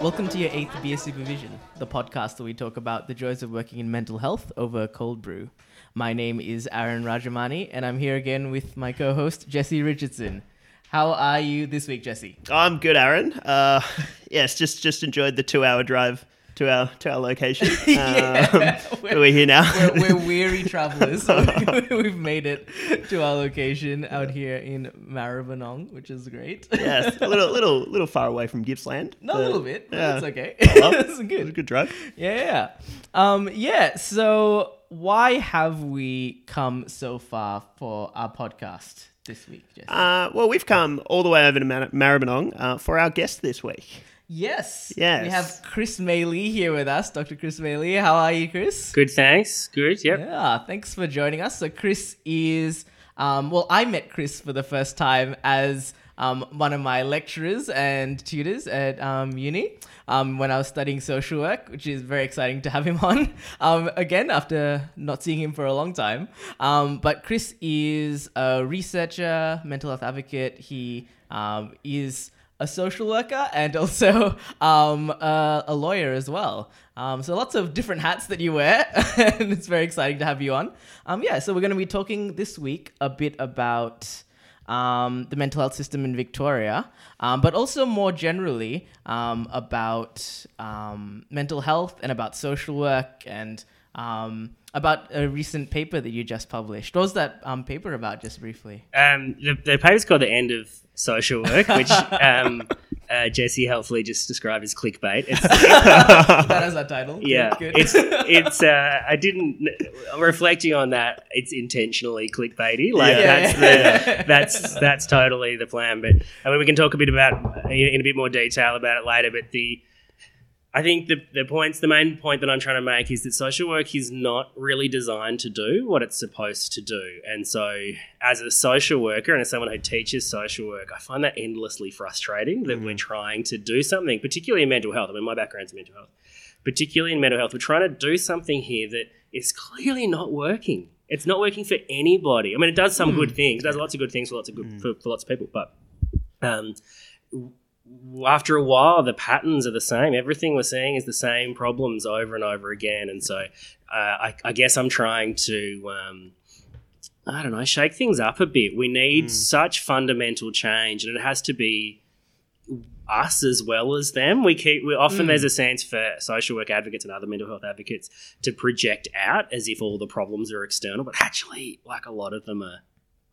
Welcome to your eighth beer supervision, the podcast where we talk about the joys of working in mental health over cold brew. My name is Aaron Rajamani, and I'm here again with my co-host Jesse Richardson. How are you this week, Jesse? I'm good, Aaron. Uh, yes, just just enjoyed the two-hour drive to our to our location. Yeah, um, we're- we're here now. We're, we're weary travelers. We've made it to our location out here in Maribyrnong, which is great. yes, a little little little far away from Gippsland. Not a little bit, but yeah. it's okay. Well, it's It was a good. good drive. Yeah, yeah. Um, yeah. So why have we come so far for our podcast this week? Uh, well, we've come all the way over to Mar- Maribyrnong uh, for our guest this week. Yes. yes. We have Chris Maylea here with us. Dr. Chris Maylea. How are you, Chris? Good, thanks. Good, yep. Yeah, thanks for joining us. So Chris is, um, well, I met Chris for the first time as um, one of my lecturers and tutors at um, uni um, when I was studying social work, which is very exciting to have him on um, again after not seeing him for a long time. Um, but Chris is a researcher, mental health advocate. He um, is a social worker and also um, a, a lawyer as well. Um, so lots of different hats that you wear, and it's very exciting to have you on. Um, yeah, so we're going to be talking this week a bit about um, the mental health system in Victoria, um, but also more generally um, about mental health and about social work and about a recent paper that you just published. What was that um, paper about, just briefly? Um, the, the paper's called The End of Social Work, which um, uh, Jesse helpfully just described as clickbait. It's, that has that title. Yeah, good. it's it's. Uh, I didn't. Reflecting on that, it's intentionally clickbaity. Like Yeah. that's the that's that's totally the plan. But I mean, we can talk a bit about in, in a bit more detail about it later. But the I think the, the points, the main point that I'm trying to make is that social work is not really designed to do what it's supposed to do. And so, as a social worker and as someone who teaches social work, I find that endlessly frustrating that we're mm. trying to do something, particularly in mental health. I mean, my background's in mental health, particularly in mental health. We're trying to do something here that is clearly not working. It's not working for anybody. I mean, it does some mm. good things. It does lots of good things for lots of good mm. for, for lots of people, but um, after a while, the patterns are the same. Everything we're seeing is the same problems over and over again. And so, uh, I, I guess I'm trying to, um, I don't know, shake things up a bit. We need such fundamental change, and it has to be us as well as them. We keep we, often there's a sense for social work advocates and other mental health advocates to project out as if all the problems are external, but actually, like a lot of them are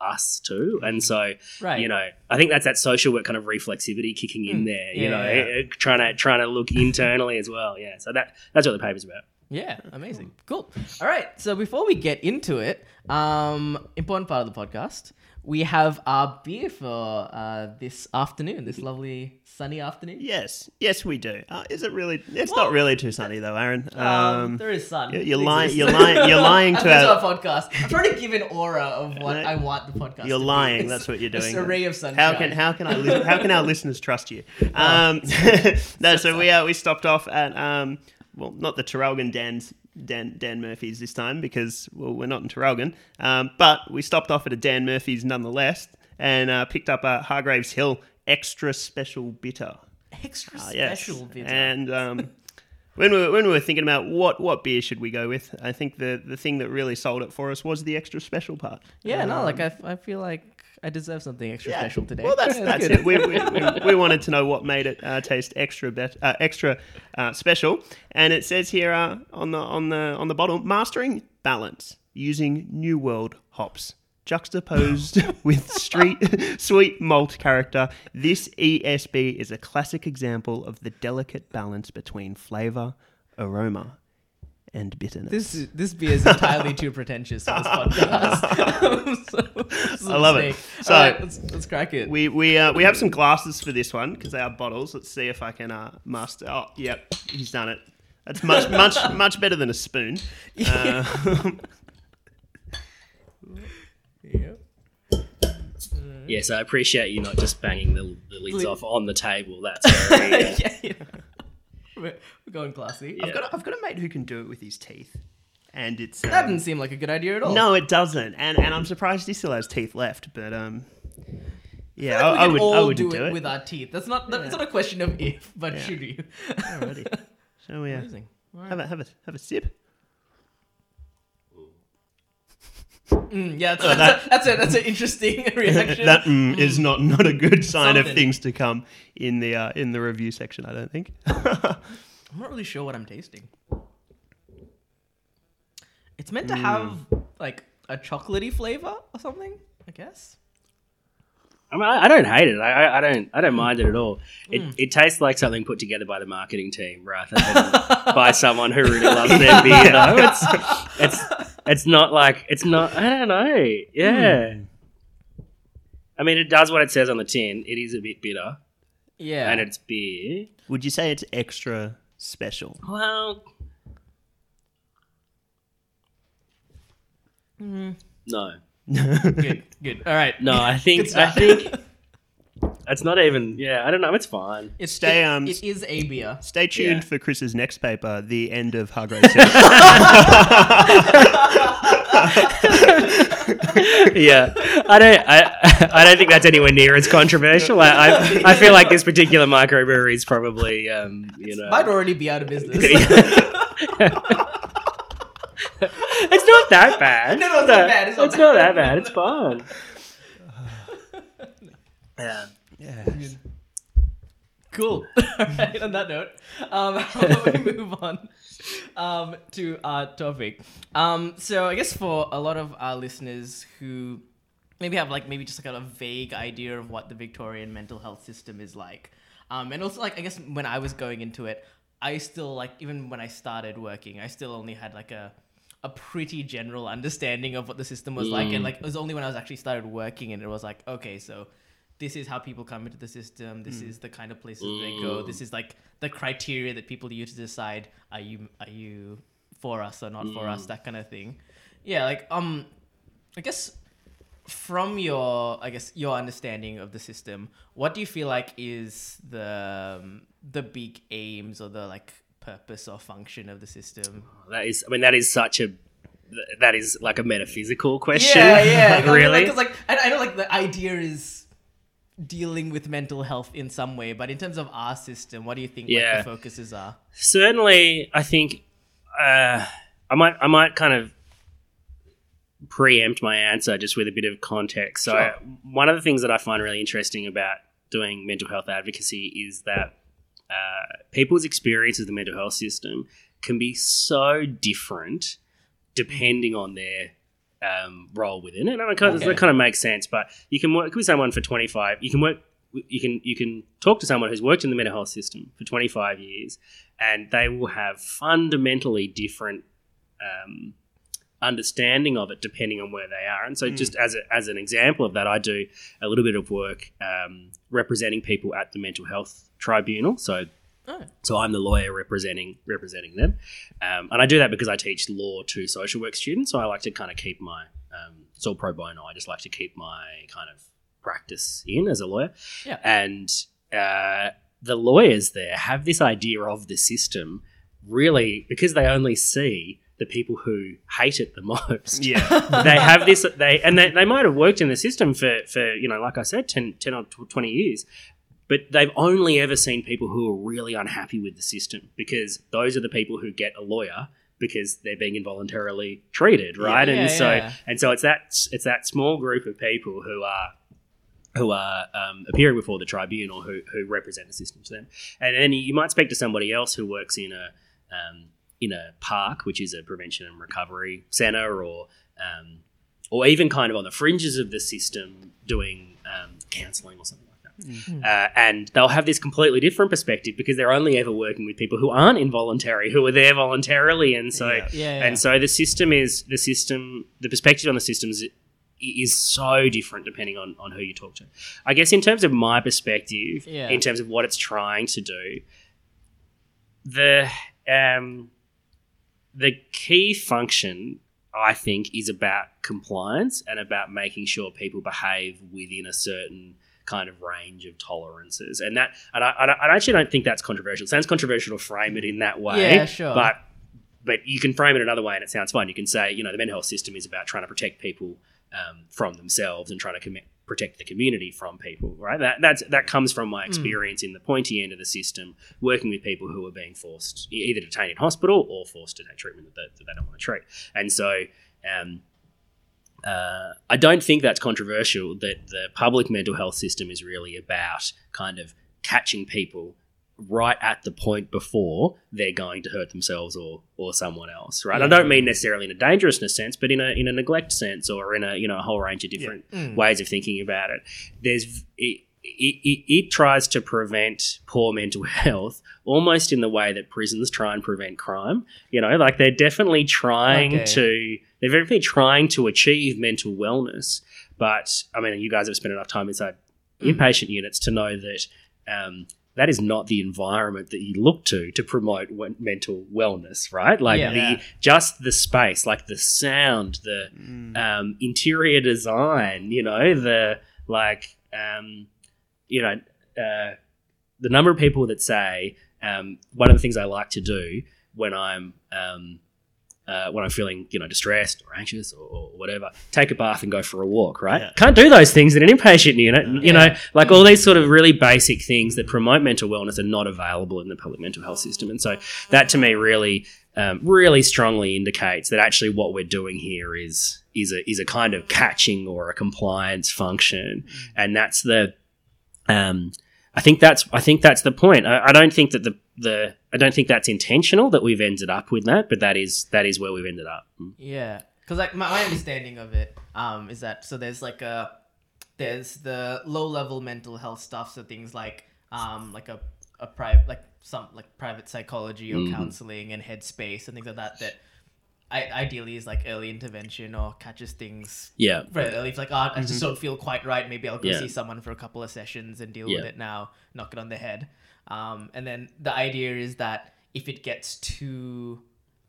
us too. And so, right. you know, I think that's that social work kind of reflexivity kicking in Mm. there. You Yeah, know, yeah. trying to trying to look internally as well. Yeah, so that that's what the paper's about. Yeah, amazing. Cool. All right. So before we get into it, um, important part of the podcast, we have our beer for uh, this afternoon, this lovely sunny afternoon. Yes, yes, we do. Uh, is it really? It's Well- not really too sunny though, Aaron. Um, Um, there is sun. you're- you're lying- you're lying- you're lying to our- our podcast. I'm trying to give an aura of what I want the podcast. you're to be. lying. It's That's what you're doing. array of sunshine. How can how can I li- how can our listeners trust you? Um, no, so we uh, we stopped off at um, well, not the Traralgon Dan's Dan Dan Murphy's this time because well we're not in Traralgon, um, but we stopped off at a Dan Murphy's nonetheless and uh, picked up a Hargreaves Hill extra special bitter. extra Ah, yes. special bitter? And um, when we were, when we were thinking about what, what beer should we go with, I think the, the thing that really sold it for us was the extra special part. yeah, no, Um, like I, I feel like I deserve something extra yeah. special today. Well, that's that's it. We, we, we, we wanted to know what made it uh, taste extra bet, uh, extra uh, special, and it says here uh, on the on the on the bottle, mastering balance using New World hops. Juxtaposed with street sweet malt character, this ESB is a classic example of the delicate balance between flavor, aroma, and bitterness. This this beer is entirely too pretentious for this podcast. So- so I love it. mistake. So- All right, let's, let's crack it. We we uh, we have some glasses for this one because they are bottles. Let's see if I can uh, master. Oh, yep, he's done it. That's much much much better than a spoon. Uh, Yep. Yes, I appreciate you not just banging the, the lids off on the table. That's very, uh, yeah, yeah. We're, going classy. I've got a, I've got a mate who can do it with his teeth, and it's um, That didn't seem like a good idea at all. no, it doesn't. And and I'm surprised he still has teeth left. But um, Yeah, we I, I would. all I would do do, it, it. with our teeth. That's not. That's not a question of if, but Yeah. should you? Alrighty. Shall we uh, Amazing. have a have a have a sip? Mm, yeah, that's, that's, a, that's a that's an interesting reaction. that mm, is not not a good sign of things to come in the uh, in the review section. I don't think. I'm not really sure what I'm tasting. It's meant to have like a chocolatey flavor or something, I guess. I mean, I, I don't hate it. I, I, I don't. I don't mind it at all. It, it tastes like something put together by the marketing team rather than by someone who really loves their beer. Though it's it's it's not like it's not. I don't know. Yeah. Hmm. I mean, it does what it says on the tin. It is a bit bitter, Yeah. and it's beer. Would you say it's extra special? Well, mm. no, good. Good. All right. no. I think Good I stuff. think it's not even. Yeah, I don't know. It's fine. It's Stay, it- um, it is a beer. Stay tuned Yeah. for Chris's next paper, the end of Hargreaves. Yeah, I don't. I, I don't think that's anywhere near as controversial. I, I, I feel like this particular microbrewery is probably, um, you know, Might already be out of business. it's not that bad. No, no, it's not bad, it's not not bad. that bad. It's fine. Yeah. yeah. Cool. All right. On that note, um, how about we move on um, to our topic? Um, so I guess for a lot of our listeners who maybe have like maybe just like a vague idea of what the Victorian mental health system is like, um, and also like I guess when I was going into it, I still like even when I started working, I still only had like a a pretty general understanding of what the system was like, and like it was only when I was actually started working and it was like okay, so this is how people come into the system. This is the kind of places they go. This is like the criteria that people use to decide are you are you for us or not for us, that kind of thing. Yeah, like um, I guess from your I guess your understanding of the system, what do you feel like is the um, the big aims or the like purpose or function of the system? That is. I mean, that is such a. That is like a metaphysical question. Yeah, yeah, really. Because like, I, I know like the idea is dealing with mental health in some way, but in terms of our system, what do you think Yeah. like, the focuses are? certainly i think uh, i might i might kind of preempt my answer just with a bit of context so Sure. one of the things that i find really interesting about doing mental health advocacy is that uh, people's experience of the mental health system can be so different depending on their um, role within it. And it kind of, Okay. that kind of makes sense. But you can work with someone for 25. You can work. You can you can talk to someone who's worked in the mental health system for 25 years, and they will have fundamentally different um, understanding of it depending on where they are. And so, just as a, as an example of that, I do a little bit of work um, representing people at the mental health tribunal. So Oh, so I'm the lawyer representing representing them, um, and I do that because I teach law to social work students. So I like to kind of keep my um, it's all pro bono. I just like to keep my kind of practice in as a lawyer. Yeah. And uh, the lawyers there have this idea of the system really because they only see the people who hate it the most Yeah. they have this they and they, they might have worked in the system for for you know like i said 10, 10 or 20 years but they've only ever seen people who are really unhappy with the system because those are the people who get a lawyer because they're being involuntarily treated right? Yeah, and so yeah. and so it's that it's that small group of people who are who are um, appearing before the tribunal who, who represent the system to them. And then you might speak to somebody else who works in a um, in a PARC, which is a prevention and recovery center, or um, or even kind of on the fringes of the system, doing um, counselling or something that. Uh, and they'll have this completely different perspective because they're only ever working with people who aren't involuntary, who are there voluntarily, and so Yeah. Yeah, yeah. and so the system is the system, the perspective on the systems is so different depending on, on who you talk to. I guess in terms of my perspective, in terms of what it's trying to do, the um, the key function I think is about compliance and about making sure people behave within a certain kind of range of tolerances, and that and I, and I I actually don't think that's controversial. It sounds controversial to frame it in that way, Yeah, sure. but but you can frame it another way and it sounds fine. You can say, you know, the mental health system is about trying to protect people um, from themselves and trying to commit, protect the community from people, right? That that's that comes from my experience in the pointy end of the system, working with people who are being forced either detained in hospital or forced to take treatment that they, that they don't want to treat, and so. Um, uh, I don't think that's controversial that the public mental health system is really about kind of catching people right at the point before they're going to hurt themselves or or someone else, right? I don't mean necessarily in a dangerousness sense, but in a in a neglect sense or in a you know a whole range of different Mm. ways of thinking about it. There's it, it, it, it tries to prevent poor mental health almost in the way that prisons try and prevent crime. You know, like they're definitely trying Okay. to they're definitely trying to achieve mental wellness. But I mean, you guys have spent enough time inside Mm. inpatient units to know that um, that is not the environment that you look to to promote we- mental wellness, right? Like Yeah. the just the space, like the sound, the um, interior design, you know, the like, um, you know, uh, the number of people that say um, one of the things I like to do when I'm um, uh, when I'm feeling, you know, distressed or anxious or, or whatever, take a bath and go for a walk. Right? Yeah. Can't do those things in an inpatient unit. You know, like all these sort of really basic things that promote mental wellness are not available in the public mental health system, and so that to me really um, really strongly indicates that actually what we're doing here is is a is a kind of catching or a compliance function, and that's the um, I think that's I think that's the point. I, I don't think that the the I don't think that's intentional that we've ended up with that, but that is that is where we've ended up. Yeah, because like my, my understanding of it um is that so there's like a there's the low level mental health stuff, so things like um like a a private like some like private psychology or Mhm. counseling and headspace and things like that that I, ideally is like early intervention or catches things Yeah, very early. It's like, oh, I just don't feel quite right. Maybe I'll go Yeah. see someone for a couple of sessions and deal Yeah. with it now, knock it on the head. Um, and then the idea is that if it gets too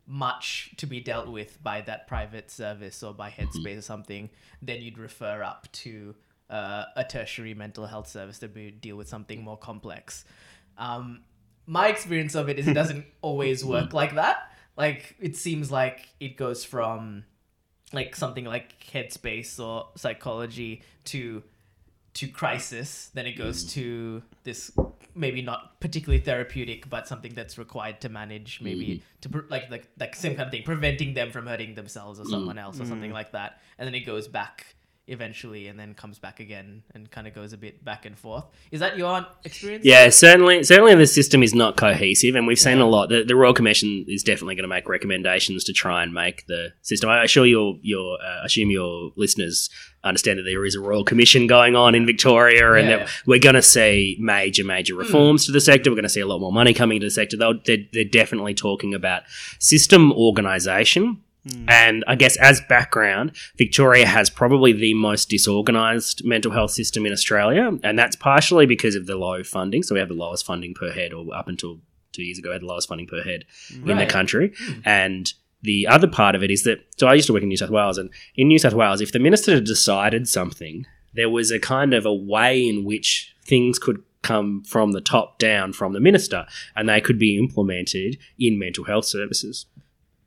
much to be dealt with by that private service or by Headspace or something, then you'd refer up to uh, a tertiary mental health service that would deal with something more complex. Um, my experience of it is it doesn't always work like that. Like it seems like it goes from like something like headspace or psychology to to crisis then it goes mm. to this maybe not particularly therapeutic but something that's required to manage maybe mm-hmm. to pre- like like like same kind of thing preventing them from hurting themselves or mm. someone else or something mm. like that. And then it goes back eventually and then comes back again and kind of goes a bit back and forth is that your experience yeah. Certainly, certainly the system is not cohesive, and we've seen a lot. The, the Royal Commission is definitely going to make recommendations to try and make the system. I assure your your uh, assume your listeners understand that there is a Royal Commission going on in Victoria, and Yeah. that we're going to see major major reforms to the sector. We're going to see a lot more money coming into the sector. They'll, they're, they're definitely talking about system organisation. Hmm. And I guess as background, Victoria has probably the most disorganised mental health system in Australia, and that's partially because of the low funding. So we have the lowest funding per head, or up until two years ago, had the lowest funding per head in the Right. country. Hmm. And the other part of it is that so I used to work in New South Wales, and in New South Wales, if the minister had decided something, there was a kind of a way in which things could come from the top down from the minister, and they could be implemented in mental health services.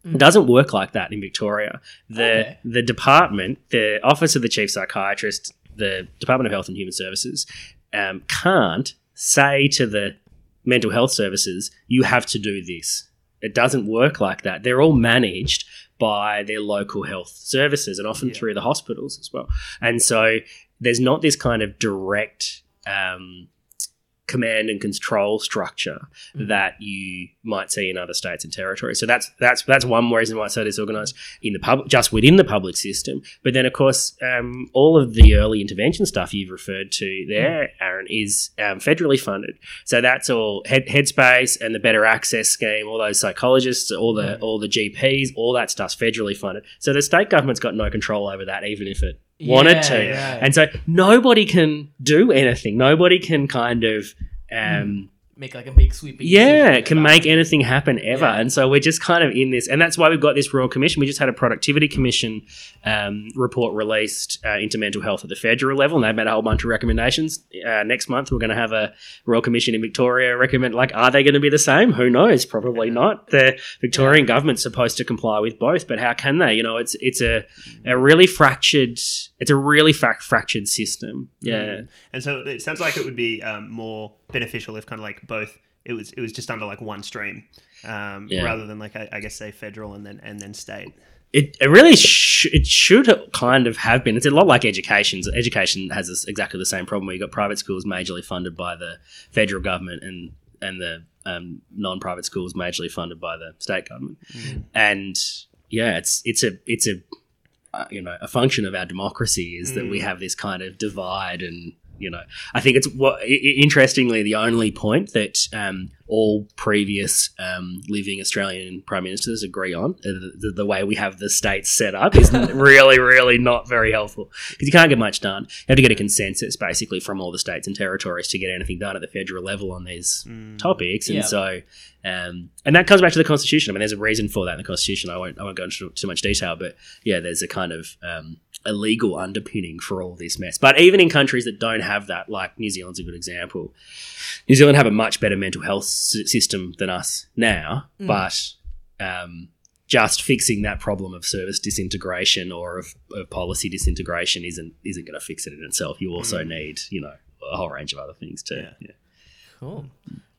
It doesn't work like that in Victoria. The Okay. the department, the office of the chief psychiatrist, the Department of Health and Human Services, um, can't say to the mental health services, "You have to do this." It doesn't work like that. They're all managed by their local health services and often Yeah. through the hospitals as well. And so there's not this kind of direct um, command and control structure Mhm. that you might see in other states and territories. So that's that's that's one reason why it's so disorganized in the public, just within the public system. But then, of course, um, all of the early intervention stuff you've referred to there, Aaron, is um, federally funded. So that's all head, Headspace and the Better Access Scheme, all those psychologists, all the Mm. all the GPs, all that stuff's federally funded. So the state government's got no control over that, even if it wanted Yeah, to. right. And so nobody can do anything. Nobody can kind of um, make like a big sweeping. Yeah, it can about make anything happen ever. Yeah. And so we're just kind of in this. And that's why we've got this Royal Commission. We just had a Productivity Commission um, report released uh, into mental health at the federal level. And they've made a whole bunch of recommendations. Uh, next month, we're going to have a Royal Commission in Victoria recommend, like, are they going to be the same? Who knows? Probably not. The Victorian government's supposed to comply with both, but how can they? You know, it's it's a, a really fractured, it's a really fra- fractured system. Yeah. And so it sounds like it would be um, more beneficial if kind of like both it was it was just under like one stream, um, Yeah. rather than like I, I guess say federal and then and then state. It, it really sh- it should kind of have been. It's a lot like education. Education has this, exactly the same problem. Where you've got private schools majorly funded by the federal government and and the um, non-private schools majorly funded by the state government. And yeah, it's it's a it's a uh, you know a function of our democracy is that we have this kind of divide and you know. I think it's what interestingly the only point that um, all previous um, living australian prime ministers agree on the, the, the way we have the states set up is really really not very helpful. Because you can't get much done. You have to get a consensus basically from all the states and territories to get anything done at the federal level on these topics. And Yeah. so um, and that comes back to the constitution. I mean there's a reason for that in the constitution. I won't i won't go into too much detail but yeah there's a kind of um, a legal underpinning for all this mess but even in countries that don't have that like new zealand's a good example new zealand have a much better mental health s- system than us now but um, just fixing that problem of service disintegration or of, of policy disintegration isn't isn't going to fix it in itself you also need you know a whole range of other things too Yeah. yeah. Cool.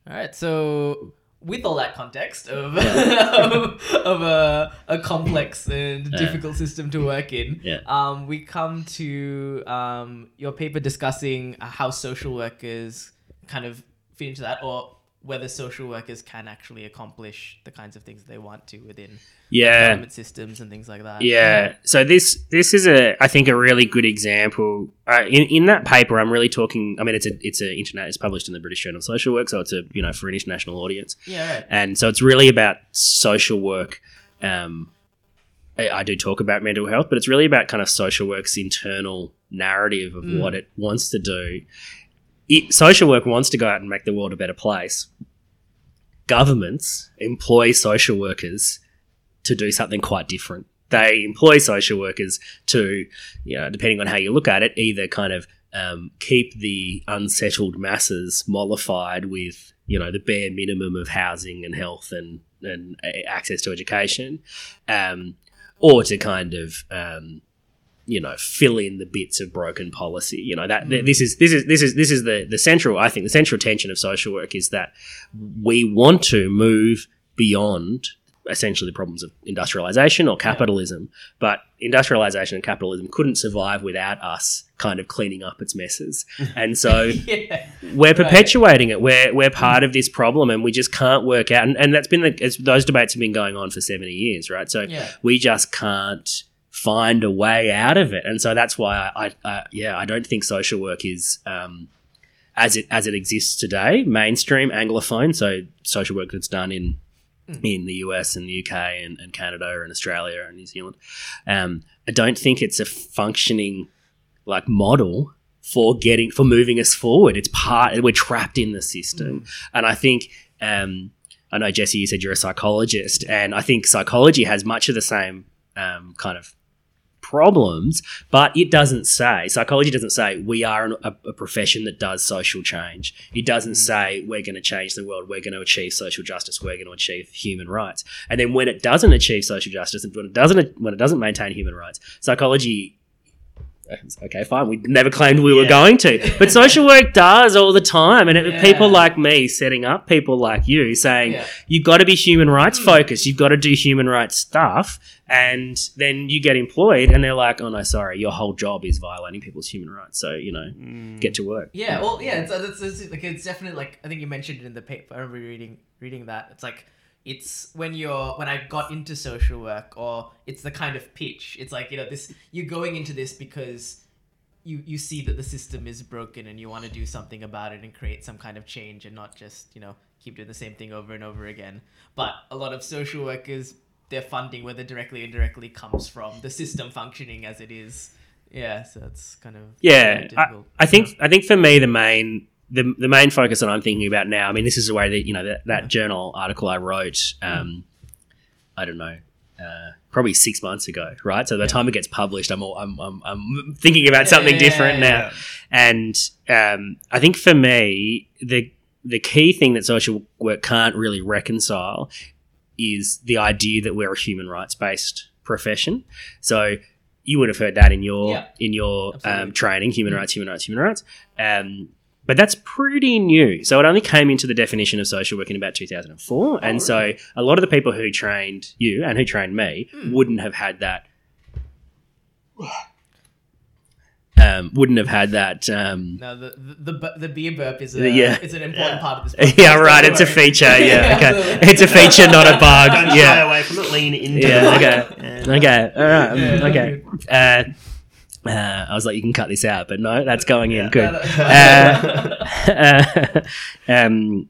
All right. So, with all that context of of, of a, a complex and Yeah. difficult system to work in, Yeah. um, we come to um, your paper discussing how social workers kind of fit into that, or whether social workers can actually accomplish the kinds of things they want to within yeah government systems and things like that. Yeah. So this this is a I think a really good example. Uh, in in that paper, I'm really talking. I mean, it's a it's a internet. It's published in the British Journal of Social Work, so it's a you know for an international audience, Yeah. Right. and so it's really about social work. Um, I, I do talk about mental health, but it's really about kind of social work's internal narrative of Mm. what it wants to do. Social work wants to go out and make the world a better place. Governments employ social workers to do something quite different. They employ social workers to, you know, depending on how you look at it, either kind of um, keep the unsettled masses mollified with, you know, the bare minimum of housing and health and, and access to education, um, or to kind of, um, you know, fill in the bits of broken policy. You know that th- mm. this is this is this is this is the the central. I think the central tension of social work is that we want to move beyond essentially the problems of industrialization or capitalism. But industrialization and capitalism couldn't survive without us kind of cleaning up its messes. And so yeah. we're perpetuating it. We're, we're part of this problem and we just can't work out. And, and that's been the, it's, those debates have been going on for 70 years, right? So Yeah. we just can't find a way out of it. And so that's why I, I, I yeah, I don't think social work is, um, as it as it exists today, mainstream anglophone, so social work that's done in in the US and the UK and, and Canada and Australia and New Zealand. Um, I don't think it's a functioning like model for getting for moving us forward. It's part we're trapped in the system, and I think. Um, I know Jesse, you said you're a psychologist, and I think psychology has much of the same um, kind of problems, but it doesn't say psychology doesn't say we are an, a, a profession that does social change. It doesn't mm. say we're going to change the world, we're going to achieve social justice, we're going to achieve human rights. And then when it doesn't achieve social justice, and when it doesn't when it doesn't maintain human rights, psychology okay, fine. We never claimed we were going to, but social work does all the time. And it, people like me setting up people like you saying you've got to be human rights hmm. focused. You've got to do human rights stuff, and then you get employed, and they're like, "Oh no, sorry, your whole job is violating people's human rights. So you know, hmm. get to work." Yeah, well, yeah, it's, it's, it's like it's definitely like I think you mentioned it in the paper. I remember reading reading that. It's like it's when you're when I got into social work, or it's the kind of pitch. It's like you know this you're going into this because you you see that the system is broken and you want to do something about it and create some kind of change and not just you know keep doing the same thing over and over again. But a lot of social workers, their funding, whether directly or indirectly, comes from the system functioning as it is. Yeah, so it's kind of Yeah, I. I think I think for me the main the the main focus that I'm thinking about now. I mean, this is the way that you know that, that journal article I wrote. Um, I don't know. Uh, probably six months ago, right? So by the time it gets published, I'm all, I'm, I'm, I'm thinking about something yeah, different yeah, now. And um, I think for me, the the key thing that social work can't really reconcile is the idea that we're a human rights based profession. So you would have heard that in your in your um, training, human rights, human rights, human rights. Um, but that's pretty new. So it only came into the definition of social work in about 2004. and so a lot of the people who trained you and who trained me wouldn't have had that. Um, wouldn't have had that. Um, No, the the, the, beer burp is a, Yeah. it's an important part of this. Podcast. yeah, right. It's a feature. Yeah, Yeah, okay. It's a feature, not a Don't bug. Yeah, away from it. Lean into Yeah, okay. Okay. All right. Yeah, okay. Uh, uh, I was like, you can cut this out, but no, that's going in. Yeah. Good. No, Uh, um,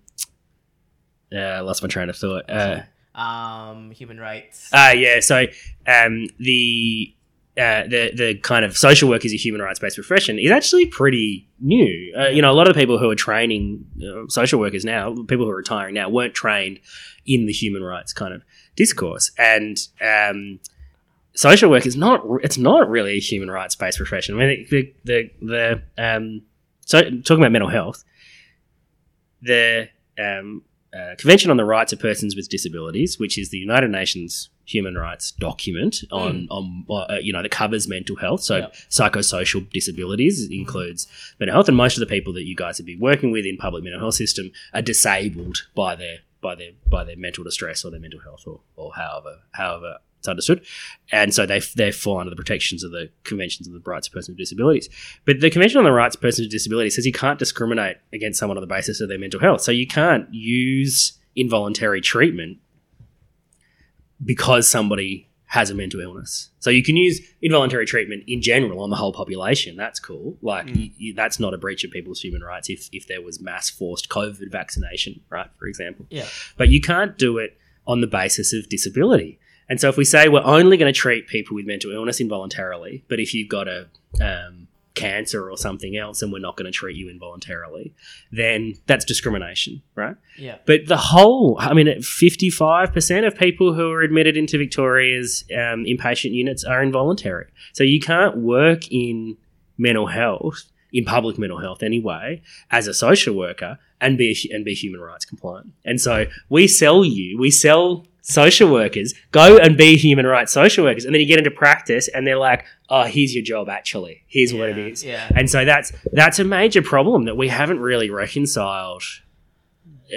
uh, I lost my train of thought. Uh, um, human rights. uh, yeah. So um, the uh, the the kind of social work is a human rights based profession is actually pretty new. Uh, you know, a lot of the people who are training uh, social workers now, people who are retiring now, weren't trained in the human rights kind of discourse, and um, social work is not. It's not really a human rights based profession. I mean, the the the um, so talking about mental health, the um, uh, Convention on the Rights of Persons with Disabilities, which is the United Nations human rights document on on uh, you know that covers mental health. So Yeah. psychosocial disabilities includes mental health, and most of the people that you guys would be working with in public mental health system are disabled by their by their by their mental distress or their mental health or, or however however it's understood, and so they they fall under the protections of the conventions of the rights of persons with disabilities. But the Convention on the Rights of Persons with Disabilities says you can't discriminate against someone on the basis of their mental health. So you can't use involuntary treatment because somebody has a mental illness. So you can use involuntary treatment in general on the whole population. That's cool. Like Mm. you, you, that's not a breach of people's human rights if if there was mass forced COVID vaccination, right? For example. Yeah. But you can't do it on the basis of disability. And so if we say we're only going to treat people with mental illness involuntarily, but if you've got a um, cancer or something else and we're not going to treat you involuntarily, then that's discrimination, right? Yeah. But the whole, I mean, 55% of people who are admitted into Victoria's um, inpatient units are involuntary. So you can't work in mental health, in public mental health anyway, as a social worker and be and be human rights compliant. And so we sell you, we sell social workers, go and be human rights social workers, and then you get into practice and they're like, oh, here's your job actually. Here's what it is. Yeah. And so that's that's a major problem that we haven't really reconciled,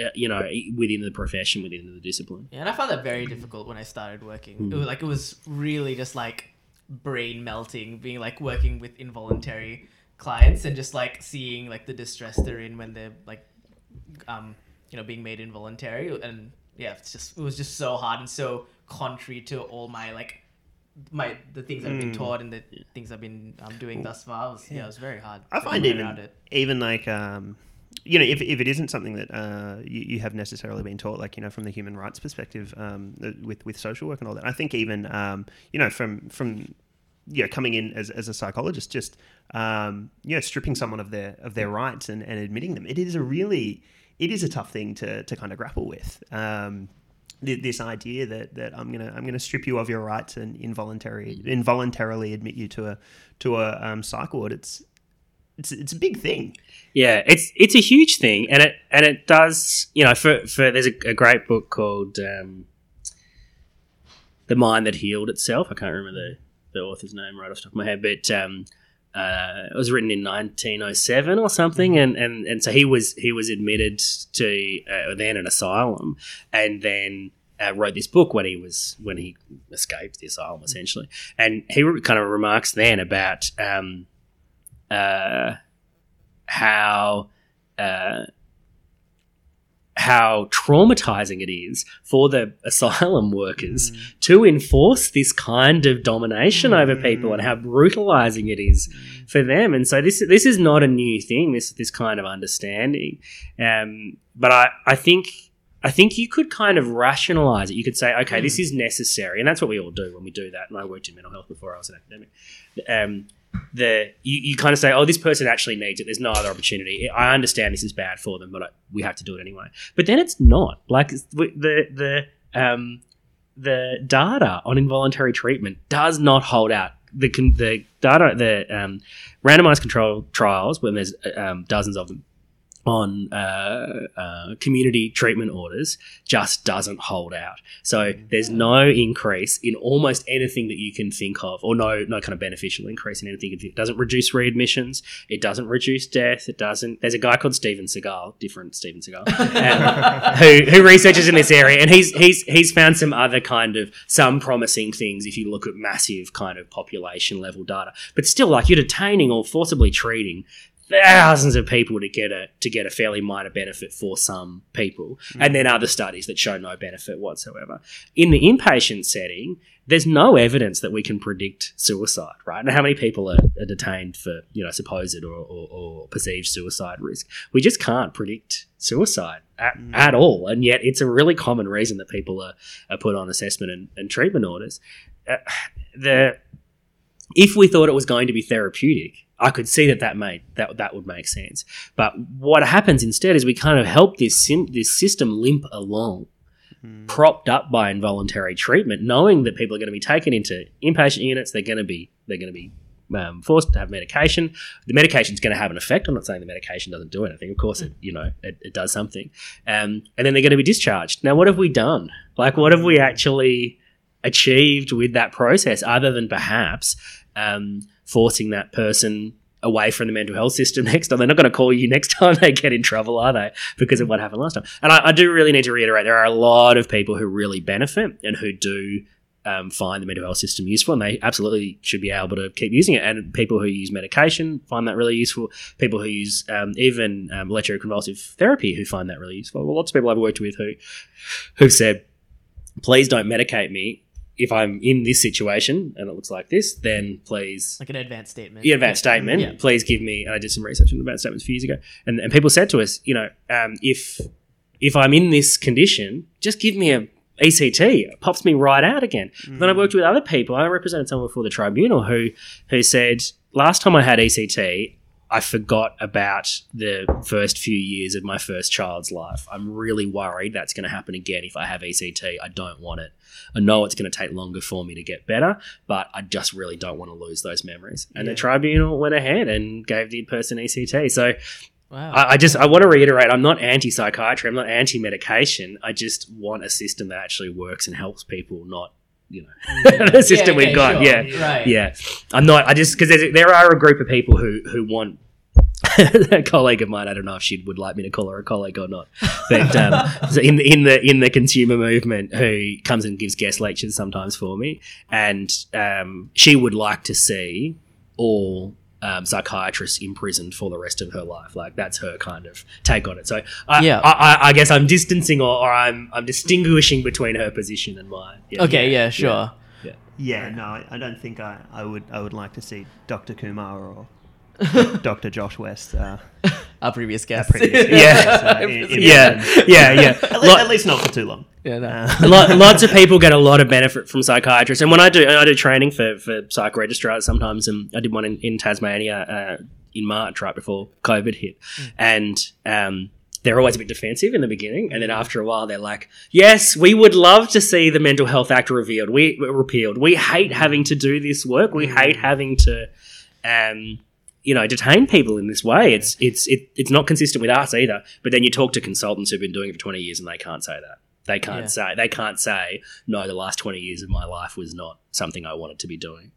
uh, you know, within the profession, within the discipline. Yeah, and I found that very difficult when I started working. It was like it was really just like brain melting, being like working with involuntary clients and just like seeing like the distress they're in when they're like, um, you know, being made involuntary. And yeah, it's just it was just so hard and so contrary to all my like my the things I've been taught and the things I've been um, doing thus far. It was, yeah. it was very hard. I find even it. even like um, you know if, if it isn't something that uh, you, you have necessarily been taught, like you know from the human rights perspective um, with with social work and all that. I think even um, you know from from you know coming in as, as a psychologist, just um, you know stripping someone of their of their rights and, and admitting them. It is a really it is a tough thing to to kind of grapple with. Um, th- this idea that, that I'm gonna I'm gonna strip you of your rights and involuntary involuntarily admit you to a to a um, psych ward. It's it's it's a big thing. Yeah, it's it's a huge thing, and it and it does. You know, for for there's a, a great book called um, "The Mind That Healed Itself." I can't remember the the author's name right off the top of my head, but um, uh, it was written in 1907 or something, and, and and so he was he was admitted to uh, then an asylum, and then. Uh, wrote this book when he was when he escaped the asylum essentially, and he kind of remarks then about um, uh, how uh, how traumatizing it is for the asylum workers to enforce this kind of domination over people and how brutalizing it is for them. And so this this is not a new thing. This this kind of understanding, um, but I I think. I think you could kind of rationalize it. You could say, okay, this is necessary. And that's what we all do when we do that. And I worked in mental health before I was an academic. Um, the you, you kind of say, oh, this person actually needs it. There's no other opportunity. I understand this is bad for them, but I, we have to do it anyway. But then it's not like it's- the the um the data on involuntary treatment does not hold out. The the data the um, randomized control trials when there's um, dozens of them on uh, uh, community treatment orders just doesn't hold out. So there's no increase in almost anything that you can think of, or no no kind of beneficial increase in anything. It doesn't reduce readmissions. It doesn't reduce death. It doesn't. There's a guy called Steven Segal, different Steven Segal, um, who who researches in this area, and he's he's he's found some other kind of some promising things if you look at massive kind of population level data. But still, like you're detaining or forcibly treating thousands of people to get a to get a fairly minor benefit for some people, and then other studies that show no benefit whatsoever. In the inpatient setting, there's no evidence that we can predict suicide, right? And how many people are, are detained for you know supposed or, or, or perceived suicide risk? We just can't predict suicide at, at all, and yet it's a really common reason that people are, are put on assessment and, and treatment orders. Uh, the if we thought it was going to be therapeutic, I could see that that made that that would make sense. But what happens instead is we kind of help this sim- this system limp along, propped up by involuntary treatment, knowing that people are going to be taken into inpatient units. They're going to be they're going to be um, forced to have medication. The medication is going to have an effect. I'm not saying the medication doesn't do anything. Of course, it you know it, it does something. Um, and then they're going to be discharged. Now, what have we done? Like, what have we actually achieved with that process, other than perhaps um, forcing that person away from the mental health system next time. They're not going to call you next time they get in trouble, are they? Because of what happened last time. And I, I do really need to reiterate there are a lot of people who really benefit and who do. Um, find the mental health system useful, and they absolutely should be able to keep using it. And people who use medication find that really useful. People who use um, even um, electroconvulsive therapy who find that really useful. Well, lots of people I've worked with who who've said, "Please don't medicate me if I'm in this situation and it looks like this, then please Like an advanced statement. the advanced statement. Yeah. Please give me. And I did some research on advanced statements a few years ago, and, and people said to us, you know, um, if if I'm in this condition, just give me a ECT. It pops me right out again. Then I worked with other people. I represented someone before the tribunal who who said last time I had ECT. I forgot about the first few years of my first child's life. I'm really worried that's going to happen again if I have ECT. I don't want it. I know it's going to take longer for me to get better, but I just really don't want to lose those memories. And Yeah. the tribunal went ahead and gave the person ECT. So Wow. I, I just I want to reiterate: I'm not anti-psychiatry. I'm not anti-medication. I just want a system that actually works and helps people, not you know the system Yeah, we've okay, got. sure. Yeah, Right. yeah. I'm not. I just because there are a group of people who who want. a colleague of mine, I don't know if she would like me to call her a colleague or not, but um, so in in the in the consumer movement, who comes and gives guest lectures sometimes for me, and um, she would like to see all um, psychiatrists imprisoned for the rest of her life. Like that's her kind of take on it. So I, Yeah. I, I, I guess I'm distancing or, or I'm I'm distinguishing between her position and mine. Yeah. okay, yeah, sure. Yeah, no, I, I don't think I, I would I would like to see Dr. Kumar or Dr. Josh West. Uh, Our previous guest. Yeah. guest, in- in Yeah, yeah, yeah. At, Lo- at least not for too long. Yeah, no. Uh, Lo- lots of people get a lot of benefit from psychiatrists, and when I do, I do training for for psych registrars sometimes, and I did one in, in Tasmania uh, in March right before COVID hit, and um, they're always a bit defensive in the beginning, and then after a while, they're like, "Yes, we would love to see the Mental Health Act revealed, we repealed. We hate having to do this work. We hate having to." Um, you know, detain people in this way. It's it's it, it's not consistent with us either. But then you talk to consultants who've been doing it for twenty years, and they can't say that. They can't Yeah. say they can't say no. The last twenty years of my life was not something I wanted to be doing.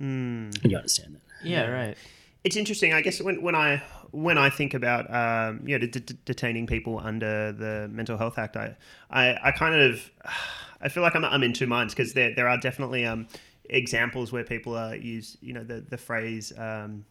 mm. You understand that? Yeah, right. it's interesting. I guess when, when I when I think about um, you know de- de- detaining people under the Mental Health Act, I I, I kind of I feel like I'm, I'm in two minds because there there are definitely um, examples where people are use you know the the phrase. Um,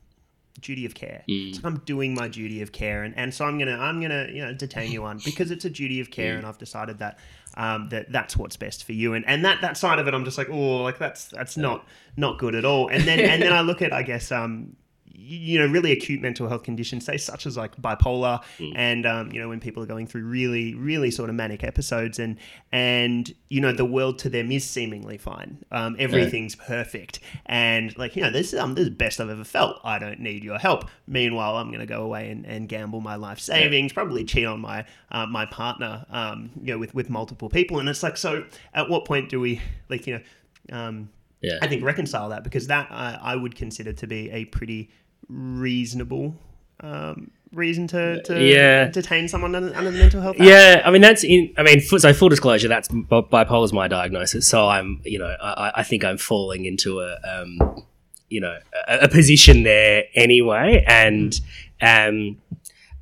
duty of care. It's like i'm doing my duty of care and, and so i'm gonna i'm gonna you know detain you on because it's a duty of care and i've decided that um, that that's what's best for you. And and that that side of it i'm just like oh like that's that's not not good at all. And then and then i look at i guess um you know really acute mental health conditions, say such as like bipolar, and um, you know when people are going through really really sort of manic episodes, and and you know the world to them is seemingly fine, um, everything's perfect, and like you know this um this is the best I've ever felt. I don't need your help. Meanwhile, I'm going to go away and, and gamble my life savings, probably cheat on my uh, my partner, um, you know with with multiple people, and it's like so. At what point do we like you know? Um, Yeah. I think reconcile that because that I, I would consider to be a pretty reasonable um, reason to, to Yeah. detain someone under, under the mental health. Act. Yeah, I mean that's in. I mean, so full disclosure, that's bipolar is my diagnosis. So I'm, you know, I, I think I'm falling into a, um, you know, a, a position there anyway, and um,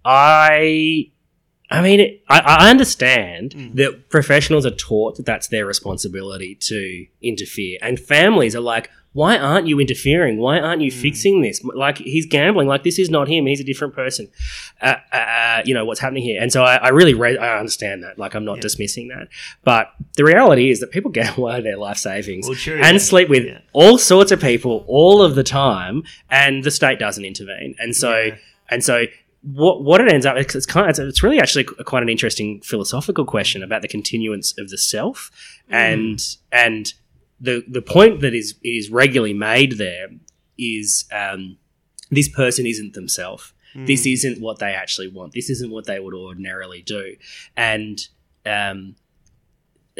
I. I mean, it, I, I understand that professionals are taught that that's their responsibility to interfere, and families are like, "Why aren't you interfering? Why aren't you fixing this? Like he's gambling. Like this is not him. He's a different person. Uh, uh, you know what's happening here?" And so I, I really, re- I understand that. Like I'm not dismissing that, but the reality is that people gamble out of their life savings Well, true, and yeah. sleep with Yeah. all sorts of people all of the time, and the state doesn't intervene. And so, Yeah. and so, what what it ends up it's, kind of, it's really actually quite an interesting philosophical question about the continuance of the self, and and the the point that is is regularly made there is um, this person isn't themselves. This isn't what they actually want. This isn't what they would ordinarily do, and um,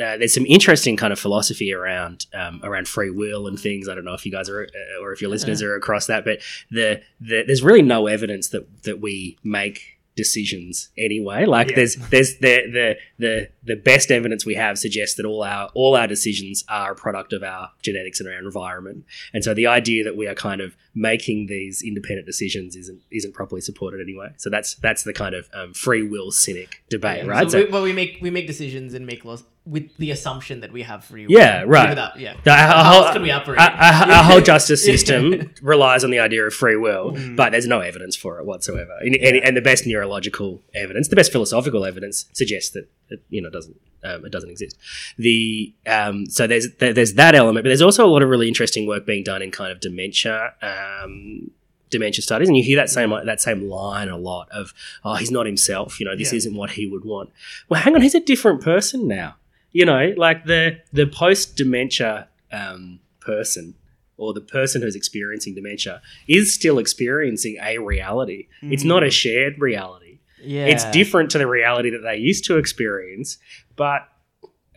uh, there's some interesting kind of philosophy around um, around free will and things. I don't know if you guys are uh, or if your listeners are across that, but the, the there's really no evidence that that we make decisions anyway. Like Yeah. there's there's the, the the the best evidence we have suggests that all our all our decisions are a product of our genetics and our environment. And so the idea that we are kind of making these independent decisions isn't isn't properly supported anyway. So that's that's the kind of um, free will cynic debate, right? So, we, but we make we make decisions and make laws with the assumption that we have free will. Yeah, right. Without, yeah. The- our, How whole- else can we operate? Our, our- our whole justice system relies on the idea of free will, Mm. but there's no evidence for it whatsoever. And, and, and the best neurological evidence, the best philosophical evidence, suggests that it, you know doesn't um, it doesn't exist. The um, so there's there- there's that element, but there's also a lot of really interesting work being done in kind of dementia. Um, dementia studies and you hear that same that same line a lot of oh he's not himself you know this Yeah. isn't what he would want well hang on he's a different person now you know like the the post dementia um, person or the person who's experiencing dementia is still experiencing a reality. It's not a shared reality. Yeah. it's different to the reality that they used to experience but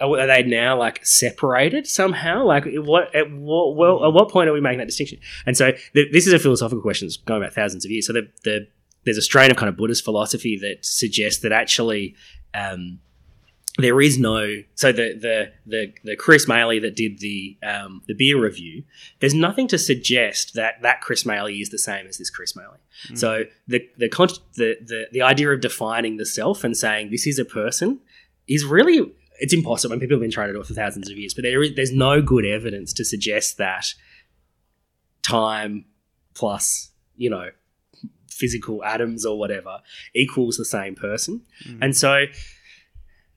are are they now like separated somehow? Like what at what well at what point are we making that distinction? And so th- this is a philosophical question that's going back thousands of years. So the, the there's a strain of kind of buddhist philosophy that suggests that actually um, there is no so the the the, the Chris Maylea that did the um, the beer review. There's nothing to suggest that that Chris Maylea is the same as this Chris Maylea. So the the, con- the the the idea of defining the self and saying this is a person is really it's impossible. And people have been trying to do it for thousands of years, but there is there's no good evidence to suggest that time plus you know physical atoms or whatever equals the same person. And so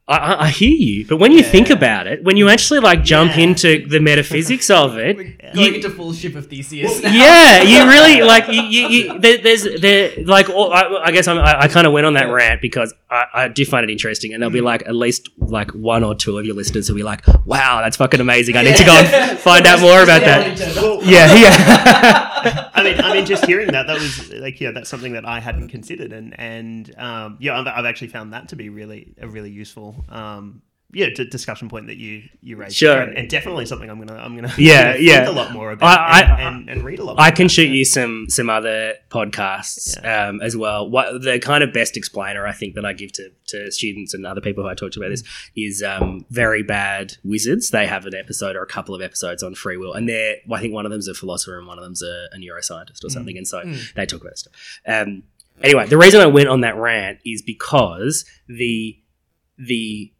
I, I, I hear you, but when you think about it, when you actually like jump Yeah. into the metaphysics of it, Going you, into full ship of Theseus. now. yeah, you really like you. you, you there, there's there like all, I, I guess I'm, I, I kind of went on that rant because I, I do find it interesting, and there'll be mm. like at least like one or two of your listeners who'll be like, "Wow, that's fucking amazing! I need to go and find out more about that." Yeah, yeah. I mean, I mean, just hearing that, that was like, yeah, that's something that I hadn't considered, and and um, yeah, I've, I've actually found that to be really a really useful, um, yeah, d- discussion point that you you raised, Sure. and, and definitely something I'm gonna I'm gonna Yeah, gonna yeah. think a lot more about I- and, I- and, and read a lot. More I can shoot that. you some some other podcasts um, as well. What the kind of best explainer I think that I give to, to students and other people who I talk to about this is um, very bad wizards. They have an episode or a couple of episodes on free will, and they're I think one of them's a philosopher and one of them's a, a neuroscientist or something, and so they talk about stuff. Um, anyway, the reason I went on that rant is because the the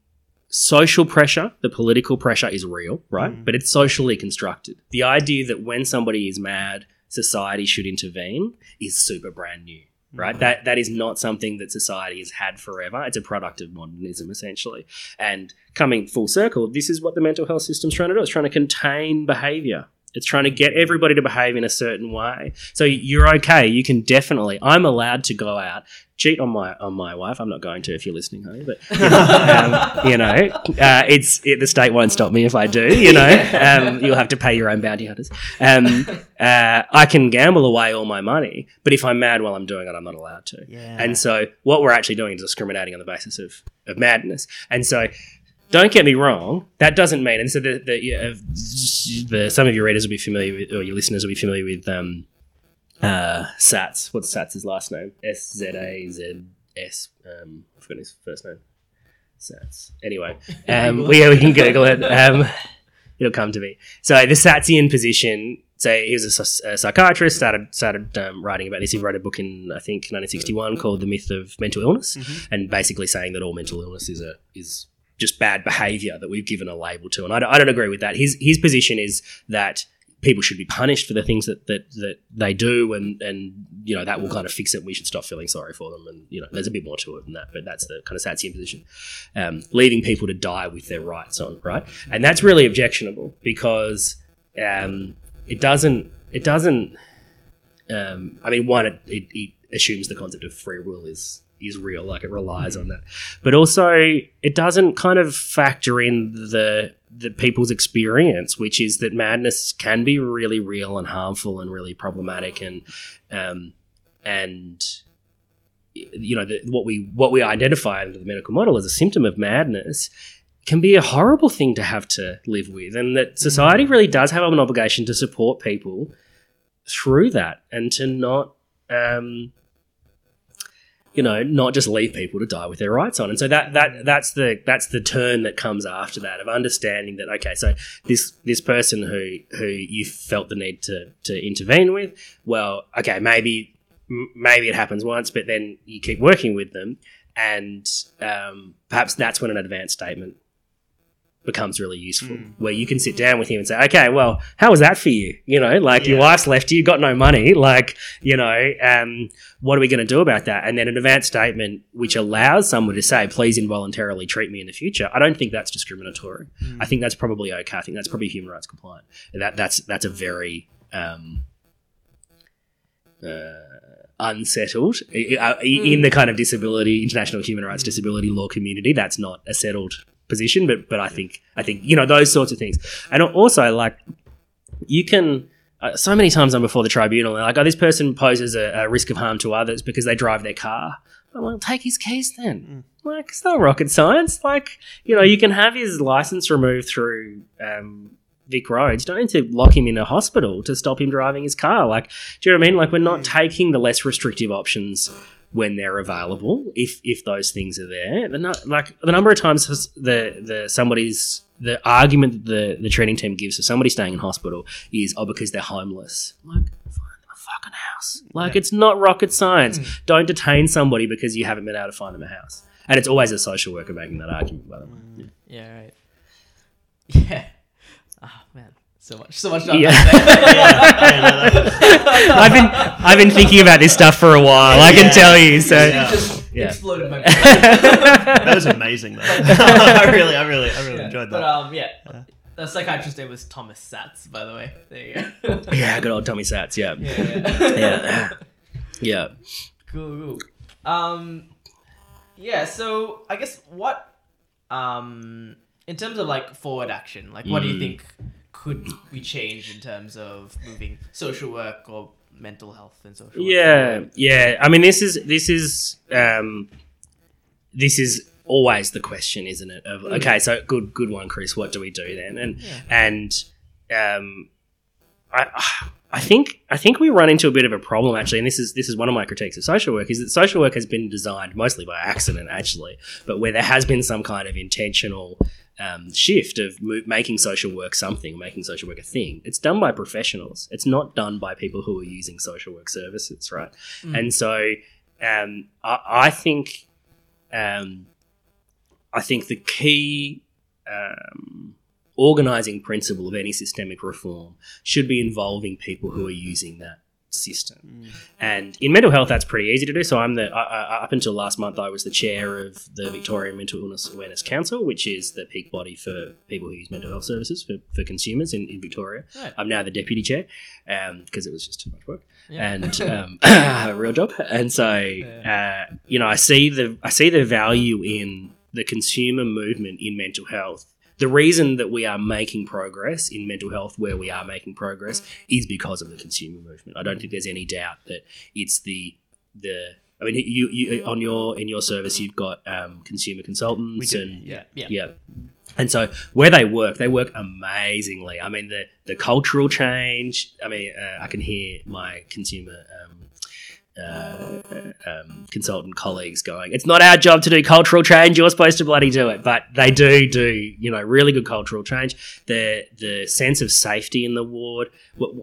social pressure, the political pressure is real, right? Mm. But it's socially constructed. The idea that when somebody is mad, society should intervene is super brand new. Right, mm. that that is not something that society has had forever. It's a product of modernism, essentially. And coming full circle, this is what the mental health system's trying to do. It's trying to contain behaviour. It's trying to get everybody to behave in a certain way. So you're okay. You can definitely. I'm allowed to go out, cheat on my on my wife. I'm not going to if you're listening, honey. But you know, um, you know uh, it's it, the state won't stop me if I do. You know, um, you'll have to pay your own bounty hunters. Um, uh, I can gamble away all my money, but if I'm mad while I'm doing it, I'm not allowed to. Yeah. And so what we're actually doing is discriminating on the basis of, of madness. And so don't get me wrong, that doesn't mean, and so the, the, yeah, the some of your readers will be familiar with, or your listeners will be familiar with um, uh, Szasz. What's Szasz' last name? S Z A Z S. Um, I forgot his first name. Szasz. Anyway, um, we, yeah, we can Google it. Um, it'll come to me. So the Szaszian position. So he was a, a psychiatrist. Started started um, writing about this. He wrote a book in I think 1961 called "The Myth of Mental Illness," and basically saying that all mental illness is a is just bad behavior that we've given a label to. And I don't, I don't agree with that. His his position is that people should be punished for the things that that, that they do, and and you know that will kind of fix it. We should stop feeling sorry for them, and you know there's a bit more to it than that. But that's the kind of Szaszian position, um, leaving people to die with their rights on, right? And that's really objectionable because um, it doesn't it doesn't. Um, I mean, one, it, it, it assumes the concept of free will is is real, like it relies on that. But also, it doesn't kind of factor in the the people's experience, which is that madness can be really real and harmful and really problematic, and um, and you know the, what we what we identify under the medical model as a symptom of madness can be a horrible thing to have to live with, and that society really does have an obligation to support people through that and to not um, you know, not just leave people to die with their rights on. And so that that that's the that's the turn that comes after that of understanding that okay, so this this person who who you felt the need to to intervene with, well, okay, maybe maybe it happens once, but then you keep working with them, and um, perhaps that's when an advanced statement becomes really useful where you can sit down with him and say okay well how was that for you? You know like your wife's left you got no money like you know um, what are we going to do about that? And then an advance statement which allows someone to say please involuntarily treat me in the future i don't think that's discriminatory. I think that's probably okay. I think that's probably human rights compliant. That that's that's a very um, uh, unsettled I- in the kind of disability international human rights disability law community that's not a settled position but but i think i think you know those sorts of things. And also like you can uh, so many times i'm before the tribunal they're like oh this person poses a, a risk of harm to others because they drive their car. I'm like take his keys then. Like it's not rocket science. Like you know you can have his license removed through um VicRoads. Don't need to lock him in a hospital to stop him driving his car. Like, do you know what I mean? Like, we're not taking the less restrictive options when they're available. If if those things are there, the nu- like the number of times the the somebody's the argument that the the treating team gives to somebody staying in hospital is oh because they're homeless. Like, find them a fucking house. Like, it's not rocket science. Mm. Don't detain somebody because you haven't been able to find them a house. And it's always a social worker making that argument, by the way. Yeah. Yeah, right. Yeah. Oh man, so much, so much. Yeah. Yeah. I've been I've been thinking about this stuff for a while. I can Yeah. tell you. So Yeah. Yeah. exploded my. that was amazing though. I really, I really, I really Yeah, enjoyed But that. um, yeah, the psychiatrist's name was Thomas Szasz, by the way. There you go. yeah, good old Tommy Szasz. Yeah, yeah, yeah. yeah, yeah. Cool. cool. Um, yeah. So I guess what, um, in terms of like forward action, like what do you Mm. think could we change in terms of moving social work or mental health and social? work Yeah, yeah. I mean, this is this is um, this is always the question, isn't it? Of okay, so good, good one, Chris. What do we do then? And Yeah. and um, I I think I think we run into a bit of a problem actually, and this is this is one of my critiques of social work is that social work has been designed mostly by accident actually, but where there has been some kind of intentional um, shift of mo- making social work something, making social work a thing. It's done by professionals. It's not done by people who are using social work services, right? And so um, I, I think um, I think the key um, organizing principle of any systemic reform should be involving people who are using that system. And in mental health, that's pretty easy to do. So I'm the I, I, up until last month, I was the chair of the Victorian Mental Illness Awareness Council, which is the peak body for people who use mental health services for, for consumers in, in Victoria. Right. I'm now the deputy chair because it was just too much work Yeah. and um, a real job. And so, uh, you know, I see the I see the value in the consumer movement in mental health. The reason that we are making progress in mental health, where we are making progress, is because of the consumer movement. I don't think there's any doubt that it's the the. I mean, you, you on your in your service, you've got um, consumer consultants and yeah. Yeah. yeah. And so where they work, they work amazingly. I mean, the the cultural change. I mean, uh, I can hear my consumer um, uh, um, consultant colleagues going, "It's not our job to do cultural change. You're supposed to bloody do it." But they do do, you know, really good cultural change. The the sense of safety in the ward.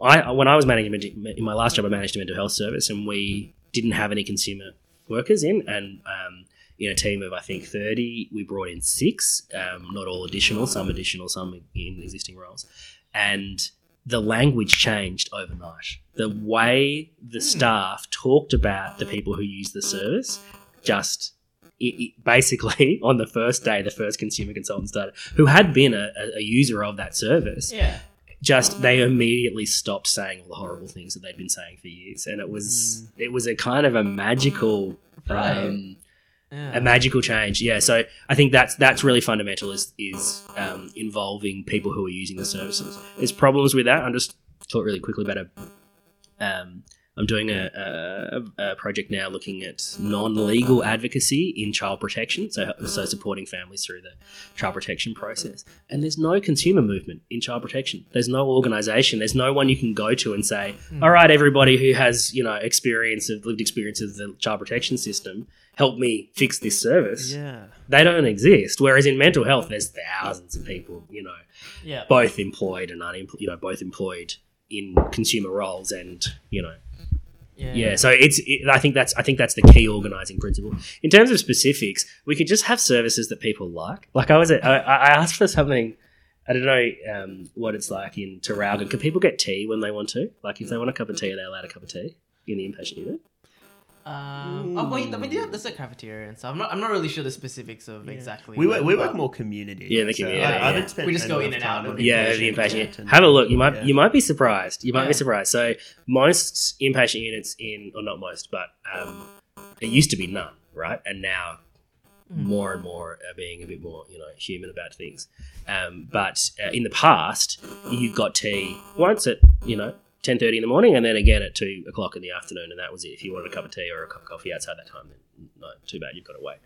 I, when I was managing in my last job, I managed a mental health service, and we didn't have any consumer workers in, and um, in a team of I think thirty, we brought in six, um, not all additional, some additional, some in existing roles, and the language changed overnight. The way the staff talked about the people who use the service just. It, it- basically, on the first day, the first consumer consultant started, who had been a, a- user of that service, Yeah. just they immediately stopped saying all the horrible things that they'd been saying for years, and it was it was a kind of a magical, Right. um, Yeah. a magical change. Yeah, so I think that's that's really fundamental is is um, involving people who are using the services. There's problems with that. I'm just talk really quickly about a. Um, I'm doing a, a, a project now looking at non-legal advocacy in child protection, so so supporting families through the child protection process. And there's no consumer movement in child protection. There's no organisation. There's no one you can go to and say, "All right, everybody who has you know experience of lived experience of the child protection system, help me fix this service." Yeah. They don't exist. Whereas in mental health, there's thousands of people, you know, Yeah. both employed and unemployed, you know, both employed in consumer roles and you know Yeah. yeah, so it's. It, I think that's. I think that's the key organizing principle. In terms of specifics, we could just have services that people like. Like I was, at, I, I asked for something. I don't know um, what it's like in Traralgon. Can people get tea when they want to? Like if they want a cup of tea, are they allowed a cup of tea in the inpatient unit? Um, oh, wait, we do have this a cafeteria and stuff. I'm not, I'm not really sure the specifics of exactly. We work, we work more community. Yeah, the community, I, I yeah. haven't We just go in and out of. Yeah, inpatient the inpatient unit. unit. Have a look. You might Yeah. you might be surprised. You might Yeah. be surprised. So most inpatient units in, or not most, but um, it used to be none, right? And now more and more are being a bit more, you know, human about things. Um, but uh, in the past, you got tea once at you know ten thirty in the morning, and then again at two o'clock in the afternoon, and that was it. If you wanted a cup of tea or a cup of coffee outside that time, then no, too bad, you've got to wait.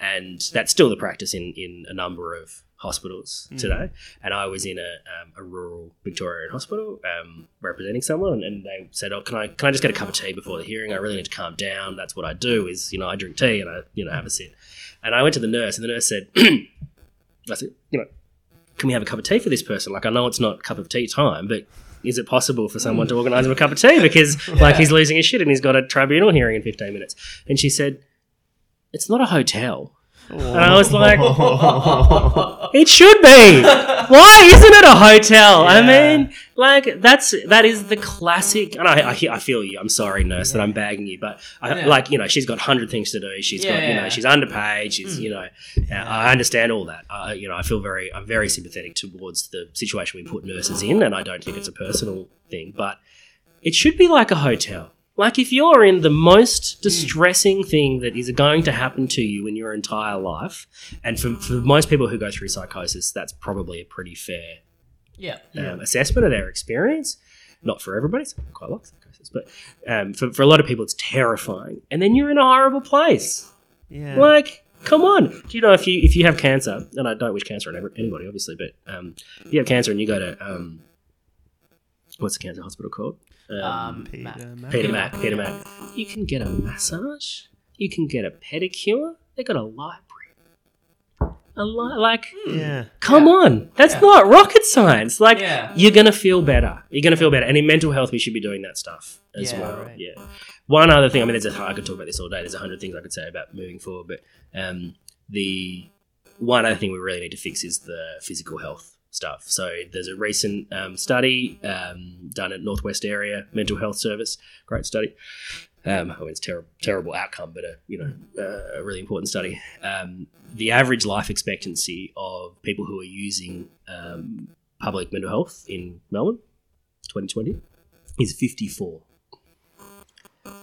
And that's still the practice in in a number of hospitals today. And I was in a, um, a rural Victorian hospital um, representing someone, and they said, "Oh, can I can I just get a cup of tea before the hearing? I really need to calm down. That's what I do. Is you know I drink tea and I you know have a sit." And I went to the nurse, and the nurse said, "I said, you know, can we have a cup of tea for this person? Like I know it's not cup of tea time, but." Is it possible for someone mm. to organise him a cup of tea because, like, he's losing his shit and he's got a tribunal hearing in fifteen minutes? And she said, "It's not a hotel." And I was like, it should be. Why isn't it a hotel? I mean, like that's that is the classic. And I, I, I feel you. I'm sorry, nurse, that I'm bagging you, but I, Yeah. like you know, she's got hundred things to do. She's got you know, she's underpaid. She's mm. you know, I understand all that. I, you know, I feel very, I'm very sympathetic towards the situation we put nurses in, and I don't think it's a personal thing, but it should be like a hotel. Like if you're in the most distressing thing that is going to happen to you in your entire life, and for, for most people who go through psychosis, that's probably a pretty fair Yeah. um, assessment of their experience. Not for everybody, so I quite like psychosis, but um, for, for a lot of people, it's terrifying. And then you're in a horrible place. Yeah. Like, come on. Do you know if you if you have cancer, and I don't wish cancer on anybody, obviously, but um, if you have cancer and you go to um, what's the cancer hospital called? Um, Peter Mac. Mac. Peter Mac. Peter Mac. You can get a massage. You can get a pedicure. They got a library. A li- like, Yeah. come on, that's Yeah. not rocket science. Like, Yeah. you're gonna feel better. You're gonna feel better. And in mental health, we should be doing that stuff as Yeah, well. right. Yeah. One other thing. I mean, there's a, I could talk about this all day. There's a hundred things I could say about moving forward, but um, the one other thing we really need to fix is the physical health stuff. So there's a recent um, study um, done at Northwest Area Mental Health Service, great study. Um, I mean, it's terrible, terrible outcome, but a you know uh, a really important study. Um, the average life expectancy of people who are using um, public mental health in Melbourne, 2020, is 54.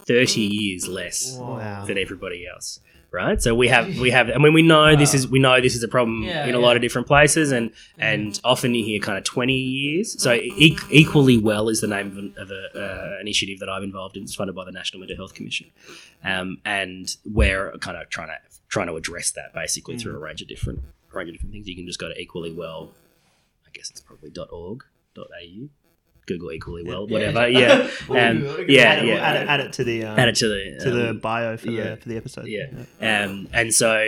30 years less Wow. than everybody else right? So we have we have i mean we know this is we know this is a problem Yeah, in a yeah. lot of different places and and often you hear kind of 20 years. So e- equally well is the name of, an, of a uh, initiative that i've involved in. It's funded by the national mental health commission. Um, and we're kind of trying to trying to address that basically through a range of different range of different things. You can just go to equally well i guess it's probably .org.au google equally well whatever yeah um, yeah add, it, yeah add, it, add it to the um, add it to the to the um, bio for yeah. the for the episode. yeah. Um, and so,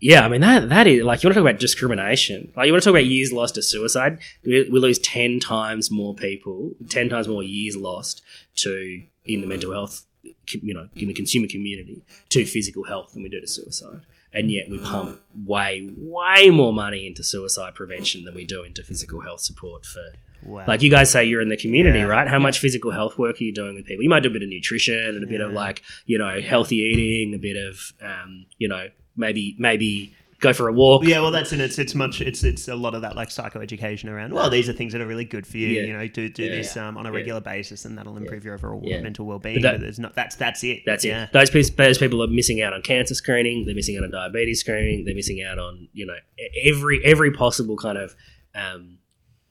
yeah, I mean that that is like you want to talk about discrimination. Like you want to talk about years lost to suicide. We, we lose ten times more people, ten times more years lost to in the mental health, you know, in the consumer community to physical health than we do to suicide. And yet we pump way, way more money into suicide prevention than we do into physical health support for Wow. like you guys say you're in the community, Yeah. right? How much physical health work are you doing with people? You might do a bit of nutrition and a bit of like, you know, healthy eating, a bit of, um, you know, maybe maybe go for a walk. yeah, well, that's in it's it's much it's it's a lot of that like psychoeducation around. Well, these are things that are really good for you. Yeah. You know, do do Yeah. this um, on a regular basis, and that'll improve your overall mental well being. But But, that- there's not that's that's it. That's yeah. it. Those people, those people are missing out on cancer screening. They're missing out on diabetes screening. They're missing out on you know every every possible kind of um,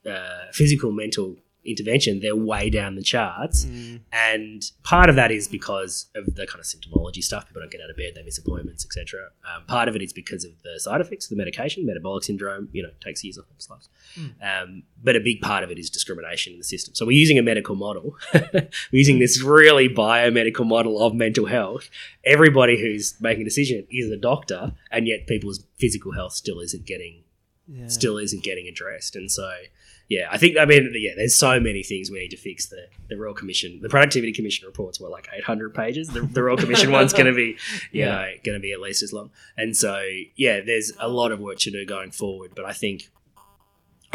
uh, physical, mental intervention. They're way down the charts, Mm. and part of that is because of the kind of symptomology stuff. People don't get out of bed, they miss appointments, etc. Um, part of it is because of the side effects of the medication, metabolic syndrome. You know, takes years off people's lives. Um, but a big part of it is discrimination in the system. So we're using a medical model. we're using this really biomedical model of mental health. Everybody who's making a decision is a doctor, and yet people's physical health still isn't getting Yeah. still isn't getting addressed. And so, yeah, I think I mean, yeah, there's so many things we need to fix. The the Royal Commission, the Productivity Commission reports were like 800 pages. The, the Royal Commission one's going to be, you Yeah. know, going to be at least as long. And so, yeah, there's a lot of work to do going forward. But I think.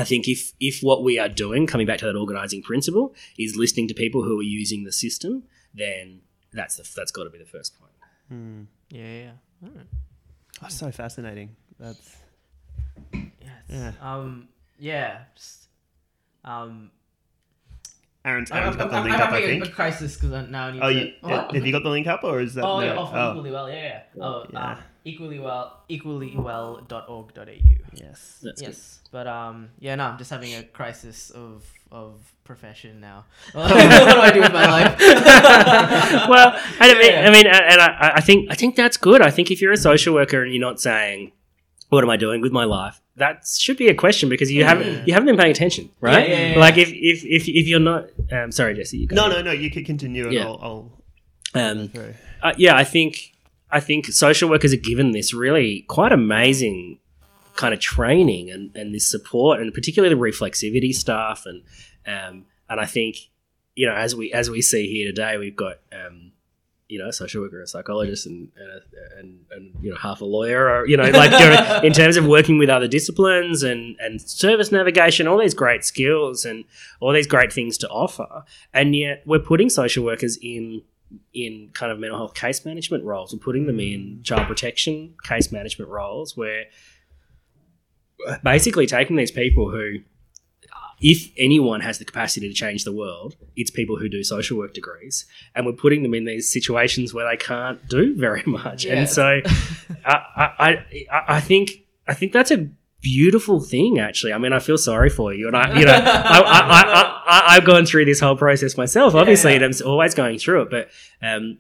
I think if if what we are doing, coming back to that organizing principle, is listening to people who are using the system, then that's the that's got to be the first point. Mm. Yeah, yeah. yeah. Alright. Oh, so fascinating. That's Yes. Yeah. Um. Yeah. Just, um. Aaron's, I'm, Aaron's I'm, got the I'm link up. I having a, a think. crisis because now I need Oh, to. you, What? have you got the link up, or is that? Oh, no? yeah, oh, Oh, equally well, yeah, yeah. Oh, Yeah. Uh, equally well, equallywell.org.au. yes. That's good. yes, but um, yeah, no, I'm just having a crisis of of profession now. what do I do with my life? well, I mean, Yeah. I mean, and I, I think I think that's good. I think if you're a social worker and you're not saying, "What am I doing with my life?" That should be a question because you haven't you haven't been paying attention, right? Yeah, yeah, yeah. Like if if if, if you're not, um, sorry, Jesse, you. No, no, no. You could continue, and Yeah. I'll, I'll Um, uh, yeah, I think I think social workers are given this really quite amazing kind of training and, and this support, and particularly the reflexivity stuff, and um, and I think you know as we as we see here today, we've got um, you know a social worker, a psychologist, and and, and and you know half a lawyer, or you know like you know, in terms of working with other disciplines and and service navigation, all these great skills and all these great things to offer, and yet we're putting social workers in in kind of mental health case management roles. We're putting them in mm. child protection case management roles where basically taking these people who, if anyone has the capacity to change the world, it's people who do social work degrees, and we're putting them in these situations where they can't do very much. Yeah. And so, I, I, I, I think I think that's a beautiful thing. Actually, I mean, I feel sorry for you, and I, you know, I, I, I, I, I've gone through this whole process myself, obviously, Yeah. and I'm always going through it, but. Um,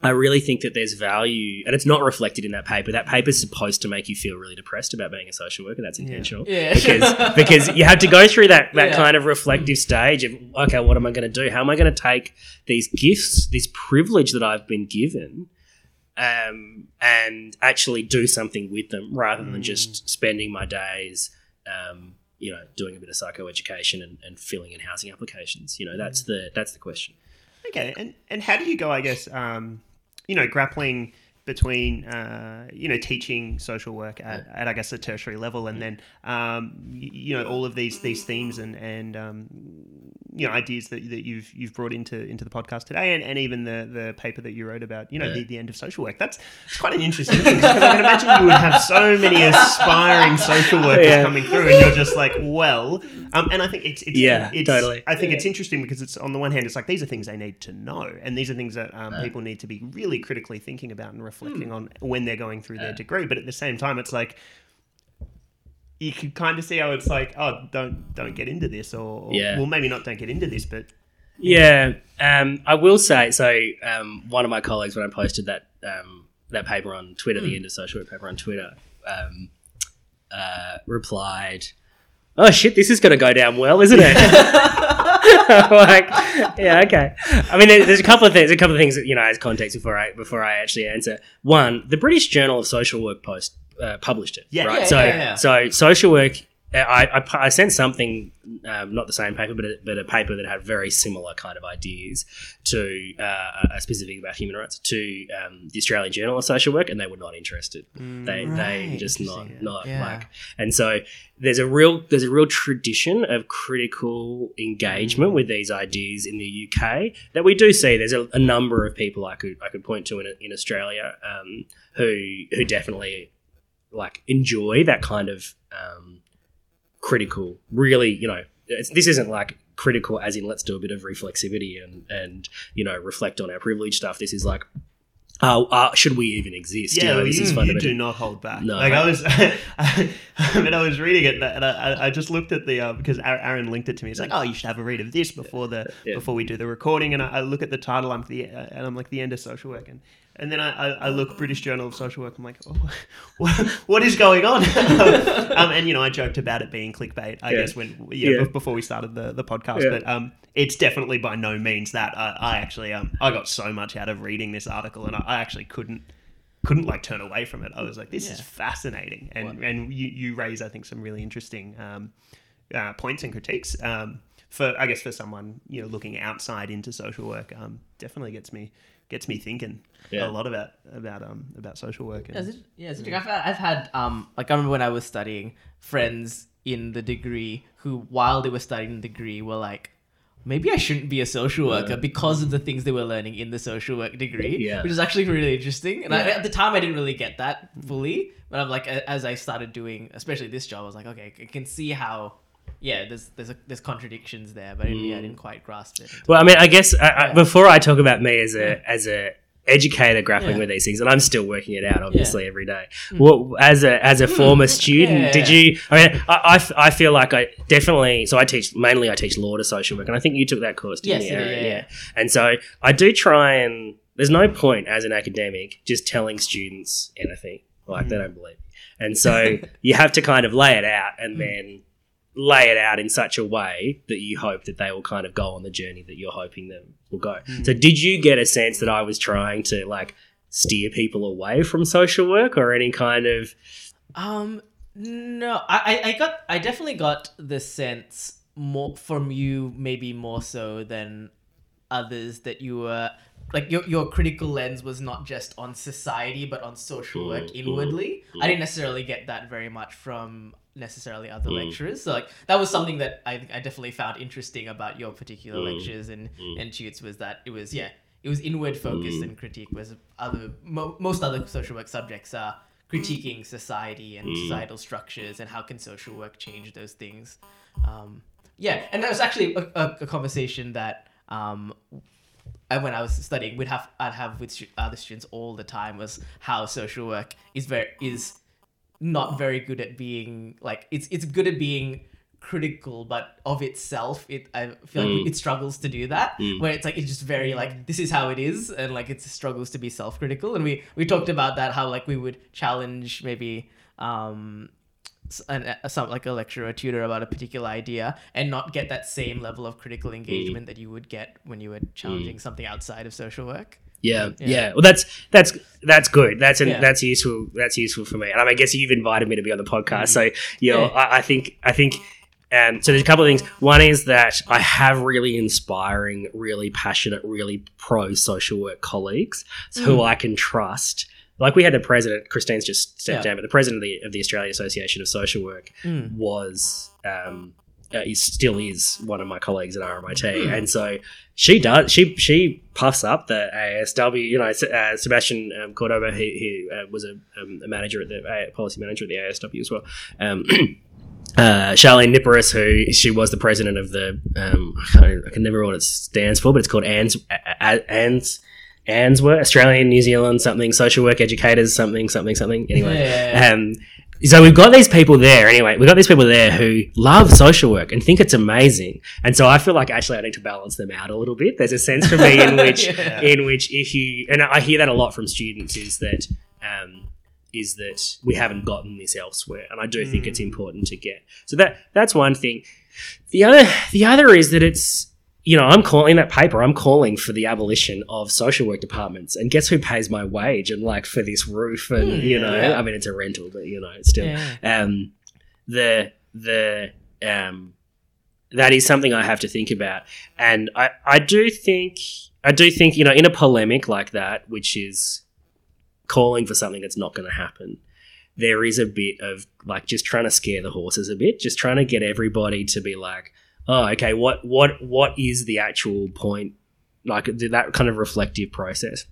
I really think that there's value, and it's not reflected in that paper. That paper's supposed to make you feel really depressed about being a social worker. That's intentional Yeah. because because you have to go through that that Yeah. kind of reflective stage of okay, what am I going to do? How am I going to take these gifts, this privilege that I've been given, um, and actually do something with them rather than just spending my days, um, you know, doing a bit of psychoeducation and, and filling in housing applications. You know, that's the that's the question. Okay, and and how do you go? I guess um, you know, grappling between uh, you know teaching social work at, at I guess a tertiary level, and then um, y- you know all of these these themes and and um, you know ideas that, that you've you've brought into into the podcast today, and, and even the the paper that you wrote about you know the, the end of social work. That's it's quite an interesting thing because I can imagine you would have so many aspiring social workers Yeah. coming through, and you're just like, well, um, and I think it's, it's Yeah, it's, totally. I think it's interesting because it's on the one hand, it's like these are things they need to know, and these are things that um, people need to be really critically thinking about and reflecting on when they're going through their degree. But at the same time, it's like you can kind of see how it's like, oh, don't don't get into this, or, or Yeah. well, maybe not don't get into this, but Yeah, um, I will say so. Um, one of my colleagues, when I posted that um, that paper on Twitter, the end of social paper on Twitter, um, uh, replied, "Oh shit, this is going to go down well, isn't it?" like, yeah, okay. I mean, there's a couple of things. A couple of things that you know, as context before I before I actually answer. One, the British Journal of Social Work post uh, published it. Yeah. right. Yeah, so, yeah, yeah. so social work. I, I, I sent something, um, not the same paper, but a, but a paper that had very similar kind of ideas to uh, a specific about human rights to um, the Australian Journal of Social Work, and they were not interested. they they Right, just not interesting. not Yeah. like, and so there's a real there's a real tradition of critical engagement with these ideas in the UK that we do see. There's a, a number of people I could I could point to in, in Australia um, who who definitely like enjoy that kind of um, critical. Really, you know, it's, this isn't like critical as in let's do a bit of reflexivity and and you know reflect on our privilege stuff. This is like. Uh, uh, should we even exist? yeah, you know, this you, is you do not hold back. No. Like I was, I, mean, I was reading it, and I, I- I just looked at the uh, because Aaron linked it to me. He's like, "Oh, you should have a read of this before the Yeah. before we do the recording." And I, I look at the title, I'm the uh, and I'm like, "The end of social work," and and then I, I, I look British Journal of Social Work. I'm like, oh, what, what is going on? um, and you know, I joked about it being clickbait. I Yeah. guess when yeah, Yeah. be- before we started the the podcast, Yeah. but um, it's definitely by no means that. I, I actually um, I got so much out of reading this article, and I, I actually couldn't couldn't like turn away from it. I was like, this is fascinating, and and you you raise I think some really interesting um, uh, points and critiques. Um, for I guess for someone you know looking outside into social work, um, definitely gets me gets me thinking Yeah. a lot about about um about social work. And, Yeah, it's, yeah, it's interesting. I've had, I've had um like I remember when I was studying friends in the degree who while they were studying the degree were like maybe I shouldn't be a social worker because of the things they were learning in the social work degree Yeah. which is actually really interesting and I, at the time I didn't really get that fully but I'm like as I started doing especially this job I was like okay I can see how yeah there's there's a, there's contradictions there but I didn't, yeah, I didn't quite grasp it Well, I mean, I guess I, I, Yeah. before I talk about me as a as a educator grappling Yeah. with these things, and I'm still working it out, obviously, every day. Hmm. What as a as a mm. former student, Yeah. did you? I mean, I I feel like I definitely. So I teach mainly. I teach law to social work, and I think you took that course, didn't Yes, you? yeah, Aaron? yeah, yeah. And so I do try and. There's no point as an academic just telling students anything like they mm. don't believe. And so you have to kind of lay it out and mm. then lay it out in such a way that you hope that they will kind of go on the journey that you're hoping them will go. So did you get a sense that I was trying to like steer people away from social work or any kind of Um, no, I, I, got, I definitely got the sense more from you, maybe more so than others, that you were like your your critical lens was not just on society but on social work Mm, inwardly. mm, I didn't necessarily get that very much from necessarily other Mm. lecturers. So like that was something that I I definitely found interesting about your particular Mm, lectures and mm. and tutes was that it was yeah it was inward focused Mm. and critique was other mo- most other social work subjects are critiquing society and Mm. societal structures and how can social work change those things um, yeah and that was actually a, a, a conversation that um, I, when I was studying we'd have I'd have with other students all the time was how social work is very is not very good at being like it's it's good at being critical but of itself it i feel like Mm. it struggles to do that Mm. where it's like it's just very like this is how it is and like it struggles to be self-critical and we we talked about that how like we would challenge maybe um an, a, some like a lecturer or tutor about a particular idea and not get that same level of critical engagement that you would get when you were challenging something outside of social work Yeah, Yeah. yeah. Well, that's that's that's good. That's an, Yeah. that's useful. That's useful for me. And I, guess you've invited me to be on the podcast, so you know, Yeah. I, I think I think. Um, so there's a couple of things. One is that I have really inspiring, really passionate, really pro social work colleagues who I can trust like we had the president. Christine's just stepped Yeah. down, but the president of the, of the Australian Association of Social Work Mm. was. Um, uh, is still is one of my colleagues at RMIT, Hmm. and so she does she she puffs up the ASW. You know, uh, Sebastian um, Cordoba, he, he uh, was a, um, a manager at the policy manager at the ASW as well. Um, uh, Charlene Nipperess, who she was the president of the um, I, I can never remember what it stands for, but it's called ANS ANS. ANS ANSWORK, Australian, New Zealand, something, social work educators, something, something, something. Anyway, yeah. um, so we've got these people there anyway. We've got these people there who love social work and think it's amazing. And so I feel like actually I need to balance them out a little bit. There's a sense for me in which, Yeah. in which if you, and I hear that a lot from students is that, um, is that we haven't gotten this elsewhere. And I do think it's important to get. So that, that's one thing. The other, the other is that it's, you know, I'm calling that paper. I'm calling for the abolition of social work departments, and guess who pays my wage and like for this roof and Hmm, you know. I mean, it's a rental, but you know, it's still Yeah. um, the the um, that is something I have to think about, and I I do think I do think you know in a polemic like that, which is calling for something that's not going to happen. There is a bit of like just trying to scare the horses a bit, just trying to get everybody to be like, oh, okay, what what what is the actual point? Like that kind of reflective process.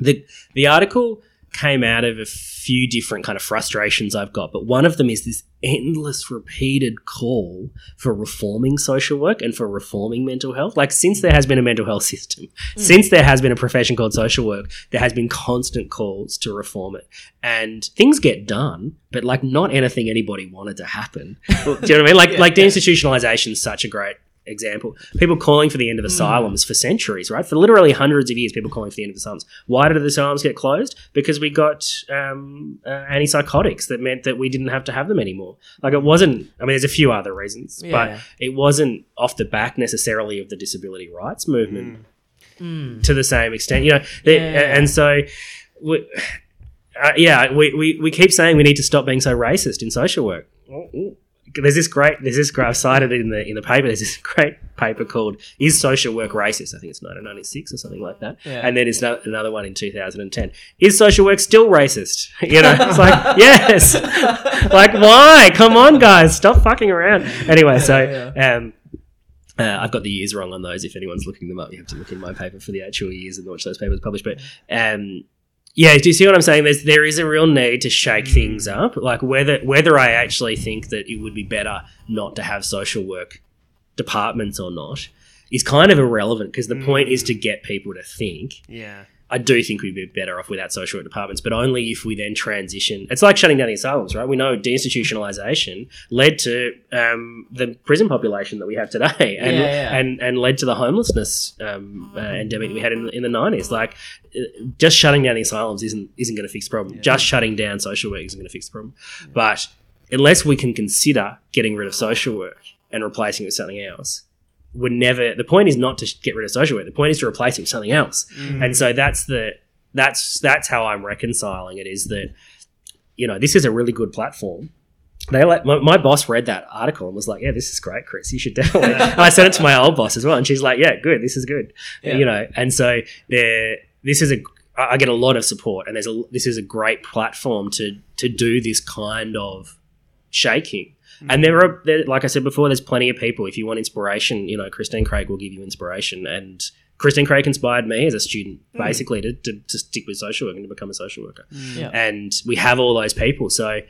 The the article came out of a few different kind of frustrations I've got, but one of them is this endless repeated call for reforming social work and for reforming mental health. Like since there has been a mental health system, mm. since there has been a profession called social work, there has been constant calls to reform it. And things get done, but like not anything anybody wanted to happen. Do you know what I mean? Like like deinstitutionalization is such a great example. People calling for the end of asylums for centuries, right? For literally hundreds of years, people calling for the end of asylums. Why did the asylums get closed? Because we got um, uh, antipsychotics that meant that we didn't have to have them anymore. Like it wasn't. I mean, there's a few other reasons, Yeah. but it wasn't off the back necessarily of the disability rights movement Mm. to the same extent. You know, the, Yeah. and so. We, uh, yeah, we, we, we keep saying we need to stop being so racist in social work. There's this great, there's this great, I've cited it in the in the paper. There's this great paper called "Is Social Work Racist?" I think it's 1996 or something like that. Yeah. And then it's no, another one in 2010. Is social work still racist? You know, it's like yes, like why? Come on, guys, stop fucking around. Anyway, so um, uh, I've got the years wrong on those. If anyone's looking them up, you have to look in my paper for the actual years and which those papers published. But um, yeah, do you see what I'm saying? There's there is a real need to shake mm. things up. Like whether whether I actually think that it would be better not to have social work departments or not is kind of irrelevant because the mm. point is to get people to think. Yeah. I do think we'd be better off without social work departments, but only if we then transition. It's like shutting down the asylums, right? We know deinstitutionalization led to um, the prison population that we have today, and Yeah, yeah. and and led to the homelessness um, uh, endemic that we had in, in the nineties. Like, uh, just shutting down the asylums isn't isn't going to fix the problem. Just shutting down social work isn't going to fix the problem. But unless we can consider getting rid of social work and replacing it with something else, we're never the point is not to get rid of social work the point is to replace it with something else. Mm. And so that's the that's that's how i'm reconciling it is that you know this is a really good platform. They like my, my boss read that article and was like yeah this is great chris. You should definitely and i sent it to my old boss as well and she's like yeah good. This is good. Yeah. you know and so there this is a i get a lot of support, and there's a this is a great platform to to do this kind of shaking. And there are, there, like I said before, there's plenty of people. If you want inspiration, you know, Christine Craig will give you inspiration. And Christine Craig inspired me as a student, basically, to, to, to stick with social work and to become a social worker. Yeah. And we have all those people. So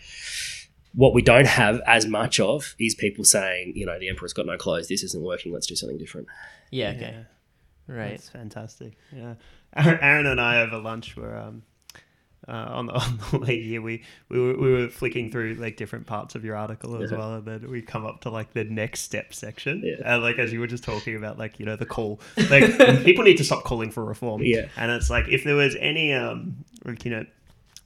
what we don't have as much of is people saying, you know, the emperor's got no clothes. This isn't working. Let's do something different. Yeah. Okay. Yeah. Right. That's fantastic. Yeah, Aaron, Aaron and I over lunch were um, uh, on the on the way here. We we were, we were flicking through like different parts of your article as Yeah. well, and then we come up to like the next step section. Yeah. And like as you were just talking about, like you know the call, like people need to stop calling for reform. Yeah. and it's like if there was any um like you know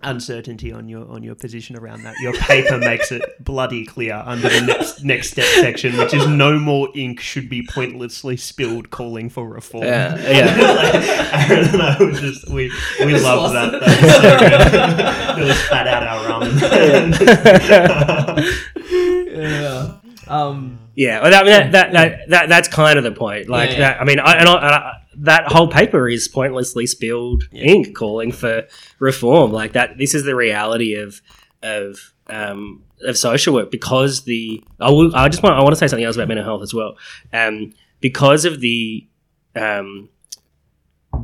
uncertainty on your on your position around that your paper makes it bloody clear under the next next step section which is no more ink should be pointlessly spilled calling for reform Yeah, yeah. Aaron and I were just we we Just love lost that. it. That was so good. it was spat out our ramen. Yeah. Um. Yeah, well, that, that, that, that, that that's kind of the point. Like Yeah, yeah. that. I mean, I, and I, and I, that whole paper is pointlessly spilled ink calling for reform. Like that, this is the reality of of um, of social work because the I, will, I just want I want to say something else about mental health as well. Um, because of the um,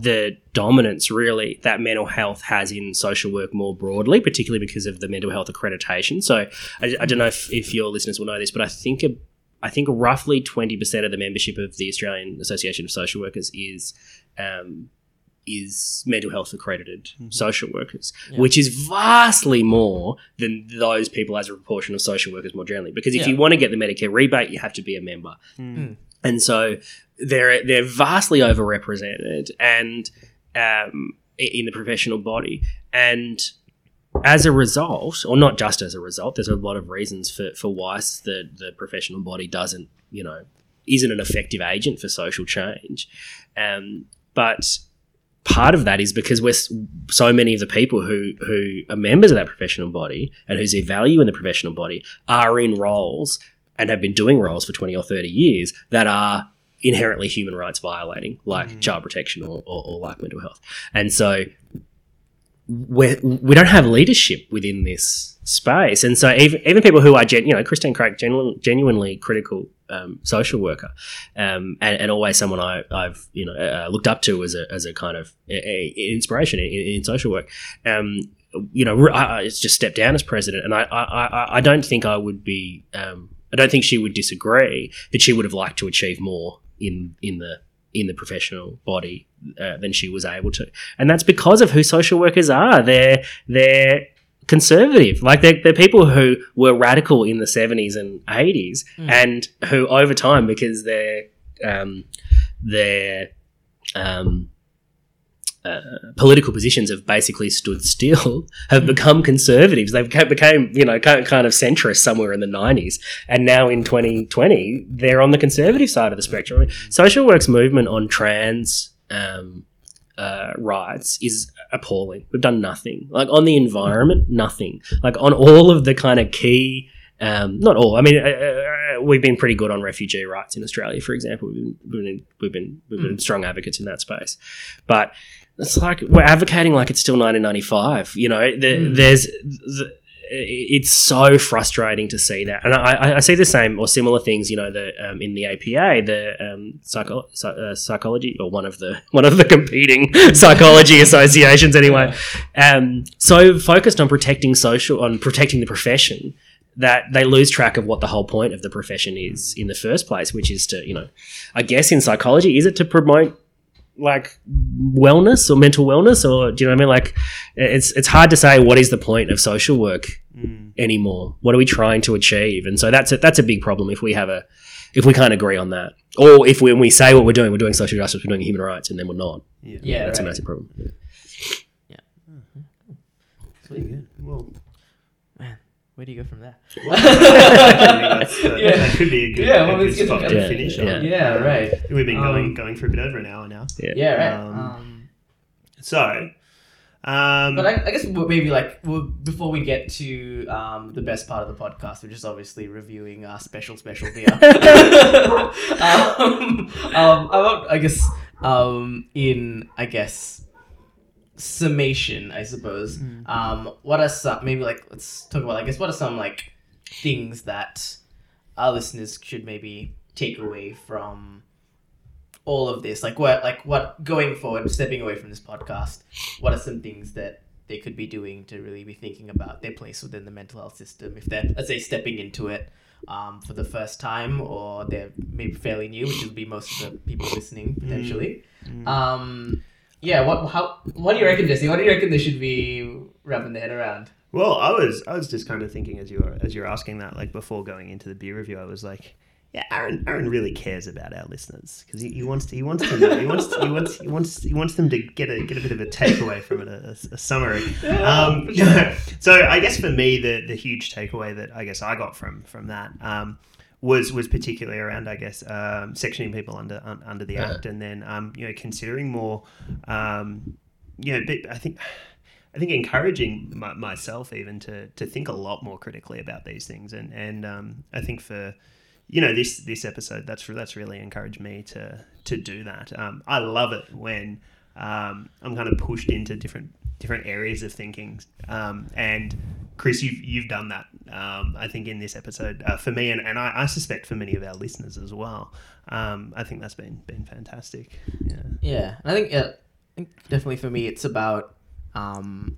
the dominance really that mental health has in social work more broadly, particularly because of the mental health accreditation. So I, I don't know if, if your listeners will know this, but I think a, I think roughly twenty percent of the membership of the Australian Association of Social Workers is um, is mental health accredited social workers, which is vastly more than those people as a proportion of social workers more generally. Because if Yeah. you want to get the Medicare rebate, you have to be a member, Mm. and so they're they're vastly overrepresented and um, in the professional body and. As a result, or not just as a result, there's a lot of reasons for, for why the, the professional body doesn't, you know, isn't an effective agent for social change. Um, but part of that is because we're so many of the people who who are members of that professional body and who see value in the professional body are in roles and have been doing roles for 20 or 30 years that are inherently human rights violating like child protection or, or, or like mental health and so we're, we don't have leadership within this space and so even, even people who are gen, you know christine craig genu- genuinely critical um, social worker um, and, and always someone I, I've you know uh, looked up to as a, as a kind of a, a inspiration in, in social work. Um, you know, I, I it's just stepped down as president, and I I, I, I don't think I would be. Um, I don't think she would disagree that she would have liked to achieve more in in the in the professional body uh, than she was able to, and that's because of who social workers are. They're they're conservative. Like they're, they're people who were radical in the 70s and 80s and who over time, because their, um, their, um, uh, political positions have basically stood still, have become conservatives. They've ca- became, you know, kind of centrist somewhere in the 90s. And now in 2020, they're on the conservative side of the spectrum. Social work's movement on trans um, uh, rights is appalling. We've done nothing. Like on the environment, nothing. Like on all of the kind of key. Um, not all. I mean, uh, uh, we've been pretty good on refugee rights in Australia, for example. We've been, we've been, we've been, we've been strong advocates in that space. But it's like we're advocating like it's still 1995. You know, the, there's the, it's so frustrating to see that, and I, I- I see the same or similar things. You know, the um, in the APA, the um, psycho, uh, psychology or one of the one of the competing psychology associations, anyway. Um, so focused on protecting social, on protecting the profession. That they lose track of what the whole point of the profession is in the first place, which is to, you know, I guess in psychology, is it to promote like wellness or mental wellness or do you know what I mean? Like it's it's hard to say what is the point of social work mm. anymore. What are we trying to achieve? And so that's a, that's a big problem if we have a if we can't agree on that, or if we, when we say what we're doing, we're doing social justice, we're doing human rights, and then we're not. Yeah, that's a massive problem. Pretty good. Well, Man, where do you go from there? I think uh, Yeah. that could be a good, Yeah, a well, good let's spot to- to Yeah, finish yeah. on. Yeah, right. We've been going Um, going for a bit over an hour now. Yeah, right. Um, Um, So, um, but I, I guess maybe like we'll, before we get to um, the best part of the podcast, which is obviously reviewing our special special beer. um, um, I, want, I guess um, in I guess summation, I suppose. Um, what are some maybe like let's talk about I guess what are some like things that our listeners should maybe take away from all of this? Like what like what going forward stepping away from this podcast what are some things that they could be doing to really be thinking about their place within the mental health system if they're let's say stepping into it um, for the first time or they're maybe fairly new which will be most of the people listening potentially. Um, yeah what how what do you reckon jesse what do you reckon they should be wrapping their head around Well, I was I was just kind of thinking as you were as you were asking that, like before going into the beer review, I was like, yeah, Aaron Aaron really cares about our listeners because he, he wants to he wants to know he wants to, he wants he wants he wants them to get a get a bit of a takeaway from it, a, a summary. Um, so I guess for me, the the huge takeaway that I guess I got from from that. Um, was was particularly around, I guess, um, sectioning people under un, under the act, and then um, you know considering more, um, you know, I think I think encouraging my, myself even to to think a lot more critically about these things, and and um, I think for you know this this episode that's that's really encouraged me to to do that. Um, I love it when um, I'm kind of pushed into different different areas of thinking. Um, and Chris, you've you've done that. Um, I think in this episode uh, for me, and, and I, I suspect for many of our listeners as well. Um, I think that's been been fantastic. Yeah. Yeah, I think, yeah, I think definitely for me, it's about um,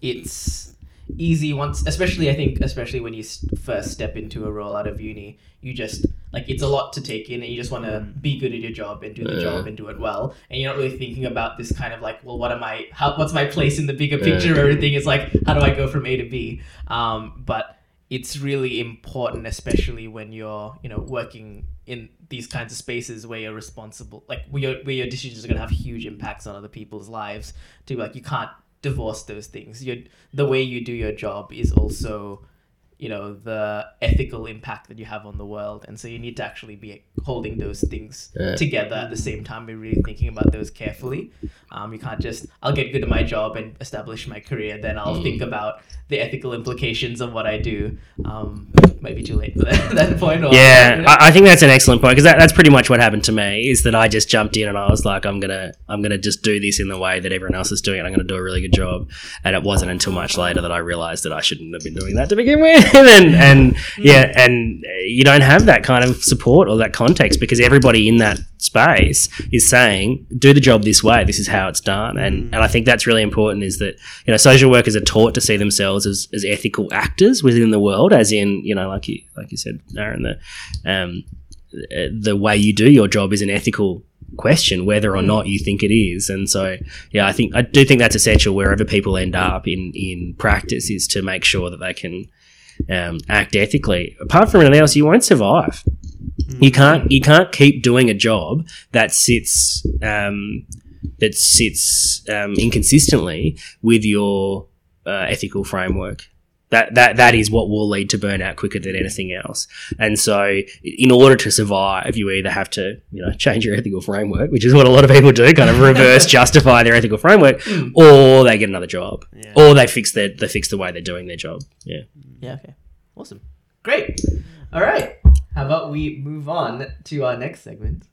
it's easy once, especially I think, especially when you first step into a role out of uni, you just like it's a lot to take in, and you just want to be good at your job and do the Yeah. job and do it well, and you're not really thinking about this kind of like, well, what am I? How what's my place in the bigger Yeah. picture of everything? It's like, how do I go from A to B? Um, but it's really important, especially when you're, you know, working in these kinds of spaces where you're responsible, like where your, where your decisions are going to have huge impacts on other people's lives. To like, you can't divorce those things. You, the way you do your job is also, you know, the ethical impact that you have on the world, and so you need to actually be holding those things Yeah. together at the same time. Be really thinking about those carefully. Um, you can't just I'll get good at my job and establish my career, then I'll think about the ethical implications of what I do. Um, might be too late for that, that point. Or, Yeah, you know? I, I think that's an excellent point because that, that's pretty much what happened to me. Is that I just jumped in and I was like, I'm gonna, I'm gonna just do this in the way that everyone else is doing it. I'm gonna do a really good job. And it wasn't until much later that I realized that I shouldn't have been doing that to begin with. and and mm. yeah, and you don't have that kind of support or that context because everybody in that space is saying, do the job this way. This is how it's done. And mm. and I think that's really important. Is that you know social workers are taught to see themselves as, as ethical actors within the world, as in you know like you like you said, Aaron, the um, the way you do your job is an ethical question whether or mm. not you think it is and so yeah i think i do think that's essential wherever people end up in in practice is to make sure that they can um, act ethically. Apart from anything else you won't survive. You can't you can't keep doing a job that sits um, that sits um, inconsistently with your uh, ethical framework that, that that is what will lead to burnout quicker than anything else. And so, in order to survive, you either have to, you know, change your ethical framework, which is what a lot of people do, kind of reverse justify their ethical framework, or they get another job, Yeah. or they fix their they fix the way they're doing their job. Yeah. Yeah, okay. Awesome. Great. All right. How about we move on to our next segment?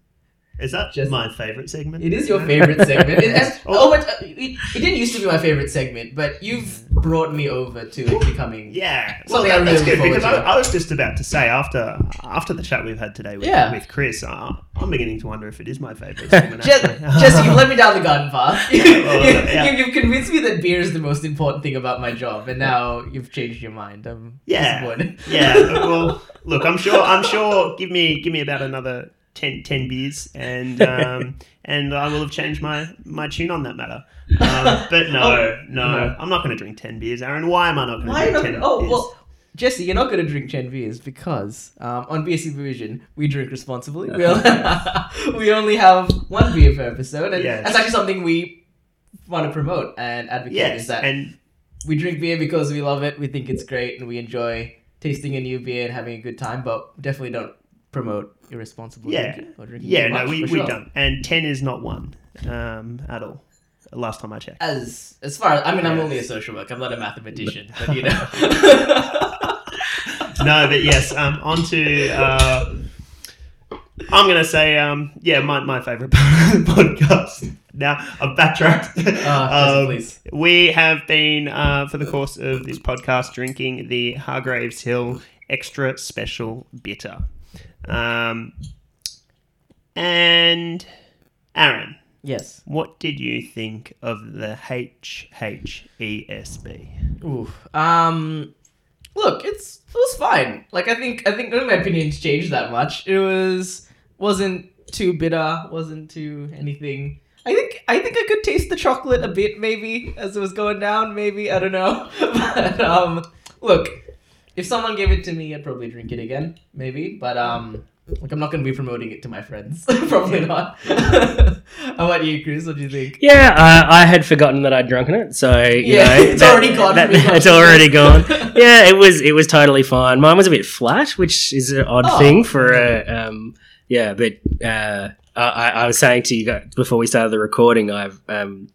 Is that Just- my favorite segment? It is your favorite segment. It, oh, but uh, it, it didn't used to be my favorite segment, but you've brought me over to it becoming. Yeah, well, that- that's really good because I. I was just about to say after after the chat we've had today with, Yeah. with Chris, uh, I'm beginning to wonder if it is my favorite segment. Actually. Jesse, you've led me down the garden path. you, yeah. you, have convinced me that beer is the most important thing about my job, and now you've changed your mind. I'm Yeah, disappointed. yeah. Well, look, I'm sure. I'm sure. Give me, give me about another 10, 10 beers, and um, and I will have changed my my tune on that matter. Um, but no, Oh, no, no. I'm not going to drink ten beers, Aaron. Why am I not going to drink ten Oh, beers? well, Jesse, you're not going to drink 10 beers because um, on BSC Supervision, we drink responsibly. We only, we only have one beer per episode, and Yes. that's actually something we want to promote and advocate yes, is that and we drink beer because we love it, we think it's great, and we enjoy tasting a new beer and having a good time, but definitely don't promote irresponsible Yeah. drinking or drinking yeah, too no, much, we for we sure. don't. And ten is not one um, at all. Last time I checked. As as far as I mean, I'm only a social worker. I'm not a mathematician, but you know. no, but yes, um, on to. Uh, I'm going to say, um, yeah, my, my favorite part of the podcast. Now, I've backtracked. Uh, Um, please. we have been, uh, for the course of this podcast, drinking the Hargreaves Hill Extra Special Bitter. Um, and, Aaron, Yes. what did you think of the HHESB? Ooh. Um. Look, it's it was fine. Like I think I think none of my opinions changed that much. It was wasn't too bitter. Wasn't too anything. I think I think I could taste the chocolate a bit maybe as it was going down. Maybe I don't know. but um, look, if someone gave it to me, I'd probably drink it again. Maybe, but um. Like I'm not going to be promoting it to my friends. Probably not. How about you, Chris? What do you think? Yeah, uh, I had forgotten that I'd drunken it, so you Yeah, know, it's already gone that- your it's already gone. Yeah, it was it was totally fine. Mine was a bit flat, which is an odd Oh. thing for a um, yeah. But uh, I, I was saying to you guys before we started the recording, I've um,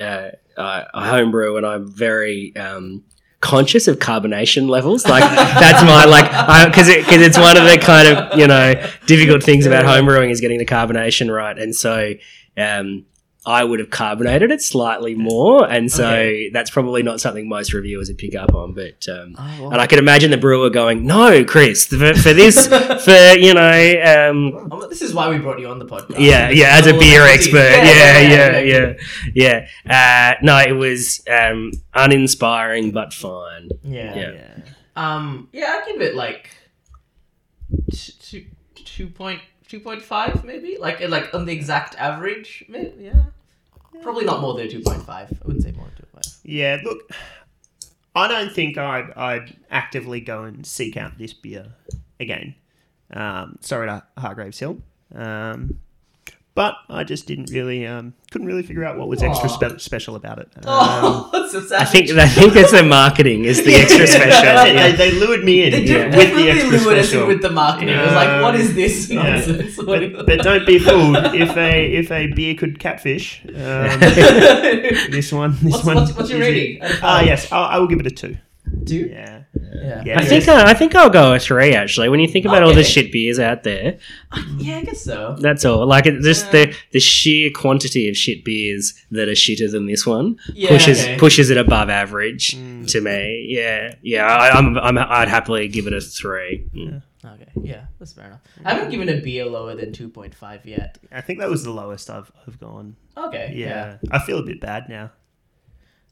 uh, I, I homebrew and I'm very um, conscious of carbonation levels. Like that's my like because it, cause it's one of the kind of you know difficult things about home brewing is getting the carbonation right, and so. Um, I would have carbonated it slightly more, and so Okay. that's probably not something most reviewers would pick up on. But um, Oh, well. and I can imagine the brewer going, "No, Chris, for, for this, for you know, um, this is why we brought you on the podcast. yeah, yeah, as a beer expert, yeah, yeah, yeah, yeah. Uh, no, it was um, uninspiring but fine. Yeah. Yeah. Yeah. Um. Yeah, I give it like two point two point five maybe. Like like on the exact average. Maybe, yeah. Probably not more than two point five. I wouldn't say more than two point five. Yeah, look, I don't think I'd, I'd actively go and seek out this beer again. Um, sorry to Hargreaves Hill. Um, but I just didn't really, um, couldn't really figure out what was extra spe- special about it. Um, Oh, that's so. I think I think that's their marketing is the extra special. they, Yeah. they, lured me in They Yeah. with the definitely extra lure us in special. with the marketing. It was like, what is this Yeah. nonsense? But, but don't be fooled. If a if a beer could catfish, um, this one, this what's, one. what's, what's your is it. rating? Ah, yes, I, I will give it a two. Two? Yeah, Yeah. yeah. I think uh, I think I'll go a three actually. When you think about all the shit beers out there, Yeah, I guess so. that's all. Like it, just Yeah. the the sheer quantity of shit beers that are shitter than this one Yeah, pushes okay. pushes it above average Mm. to me. Yeah, yeah. I, I'm, I'm I'd happily give it a three. Mm. Okay, yeah, that's fair enough. I haven't given a beer lower than 2.5 yet. I think that was the lowest I've I've gone. Okay, Yeah, I feel a bit bad now.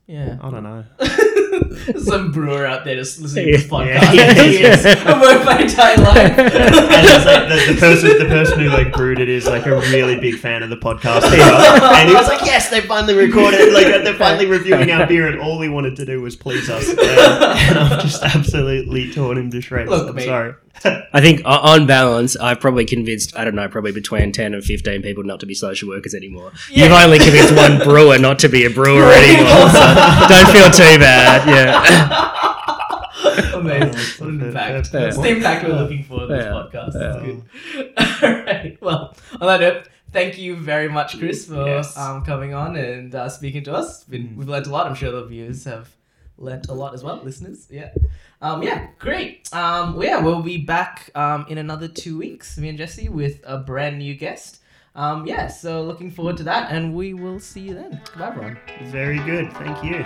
Yeah. I don't know. Some brewer out there just listening to this Yeah. podcast. Yeah. Yes, I've worked my entire life. and it's like the, the person the person who like brewed it is like a really big fan of the podcast as and he was like yes they finally recorded like they're finally reviewing our beer and all he wanted to do was please us and, and I've just absolutely torn him to shreds Look, I'm mate. sorry I think on balance, I've probably convinced I don't know, probably between ten and fifteen people not to be social workers anymore. Yeah. You've only convinced one brewer not to be a brewer anymore, so don't feel too bad. Yeah. Amazing. What an impact. Yeah. That's the impact we're looking for in this Yeah. podcast. Yeah. That's good. All right. Well, on that note, thank you very much, Chris, for Yes. um, coming on and uh, speaking to us. Been, Mm. we've learned a lot. I'm sure the viewers have learned a lot as well, listeners. Yeah. Um, yeah, great. Um, well, yeah, we'll be back um, in another two weeks, me and Jesse, with a brand new guest. Um, yeah, so looking forward to that, and we will see you then. Goodbye, everyone. very good thank you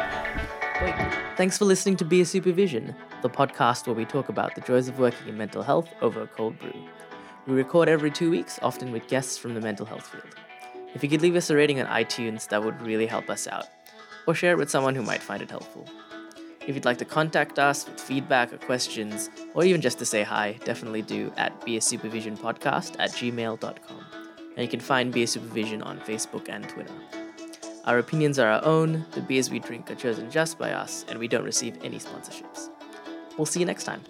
Thanks for listening to Beer Supervision, the podcast where we talk about the joys of working in mental health over a cold brew. We record every two weeks, often with guests from the mental health field. If you could leave us a rating on iTunes, that would really help us out, or share it with someone who might find it helpful. If you'd like to contact us with feedback or questions, or even just to say hi, definitely do at beersupervisionpodcast at gmail.com. And you can find Beer Supervision on Facebook and Twitter. Our opinions are our own, the beers we drink are chosen just by us, and we don't receive any sponsorships. We'll see you next time.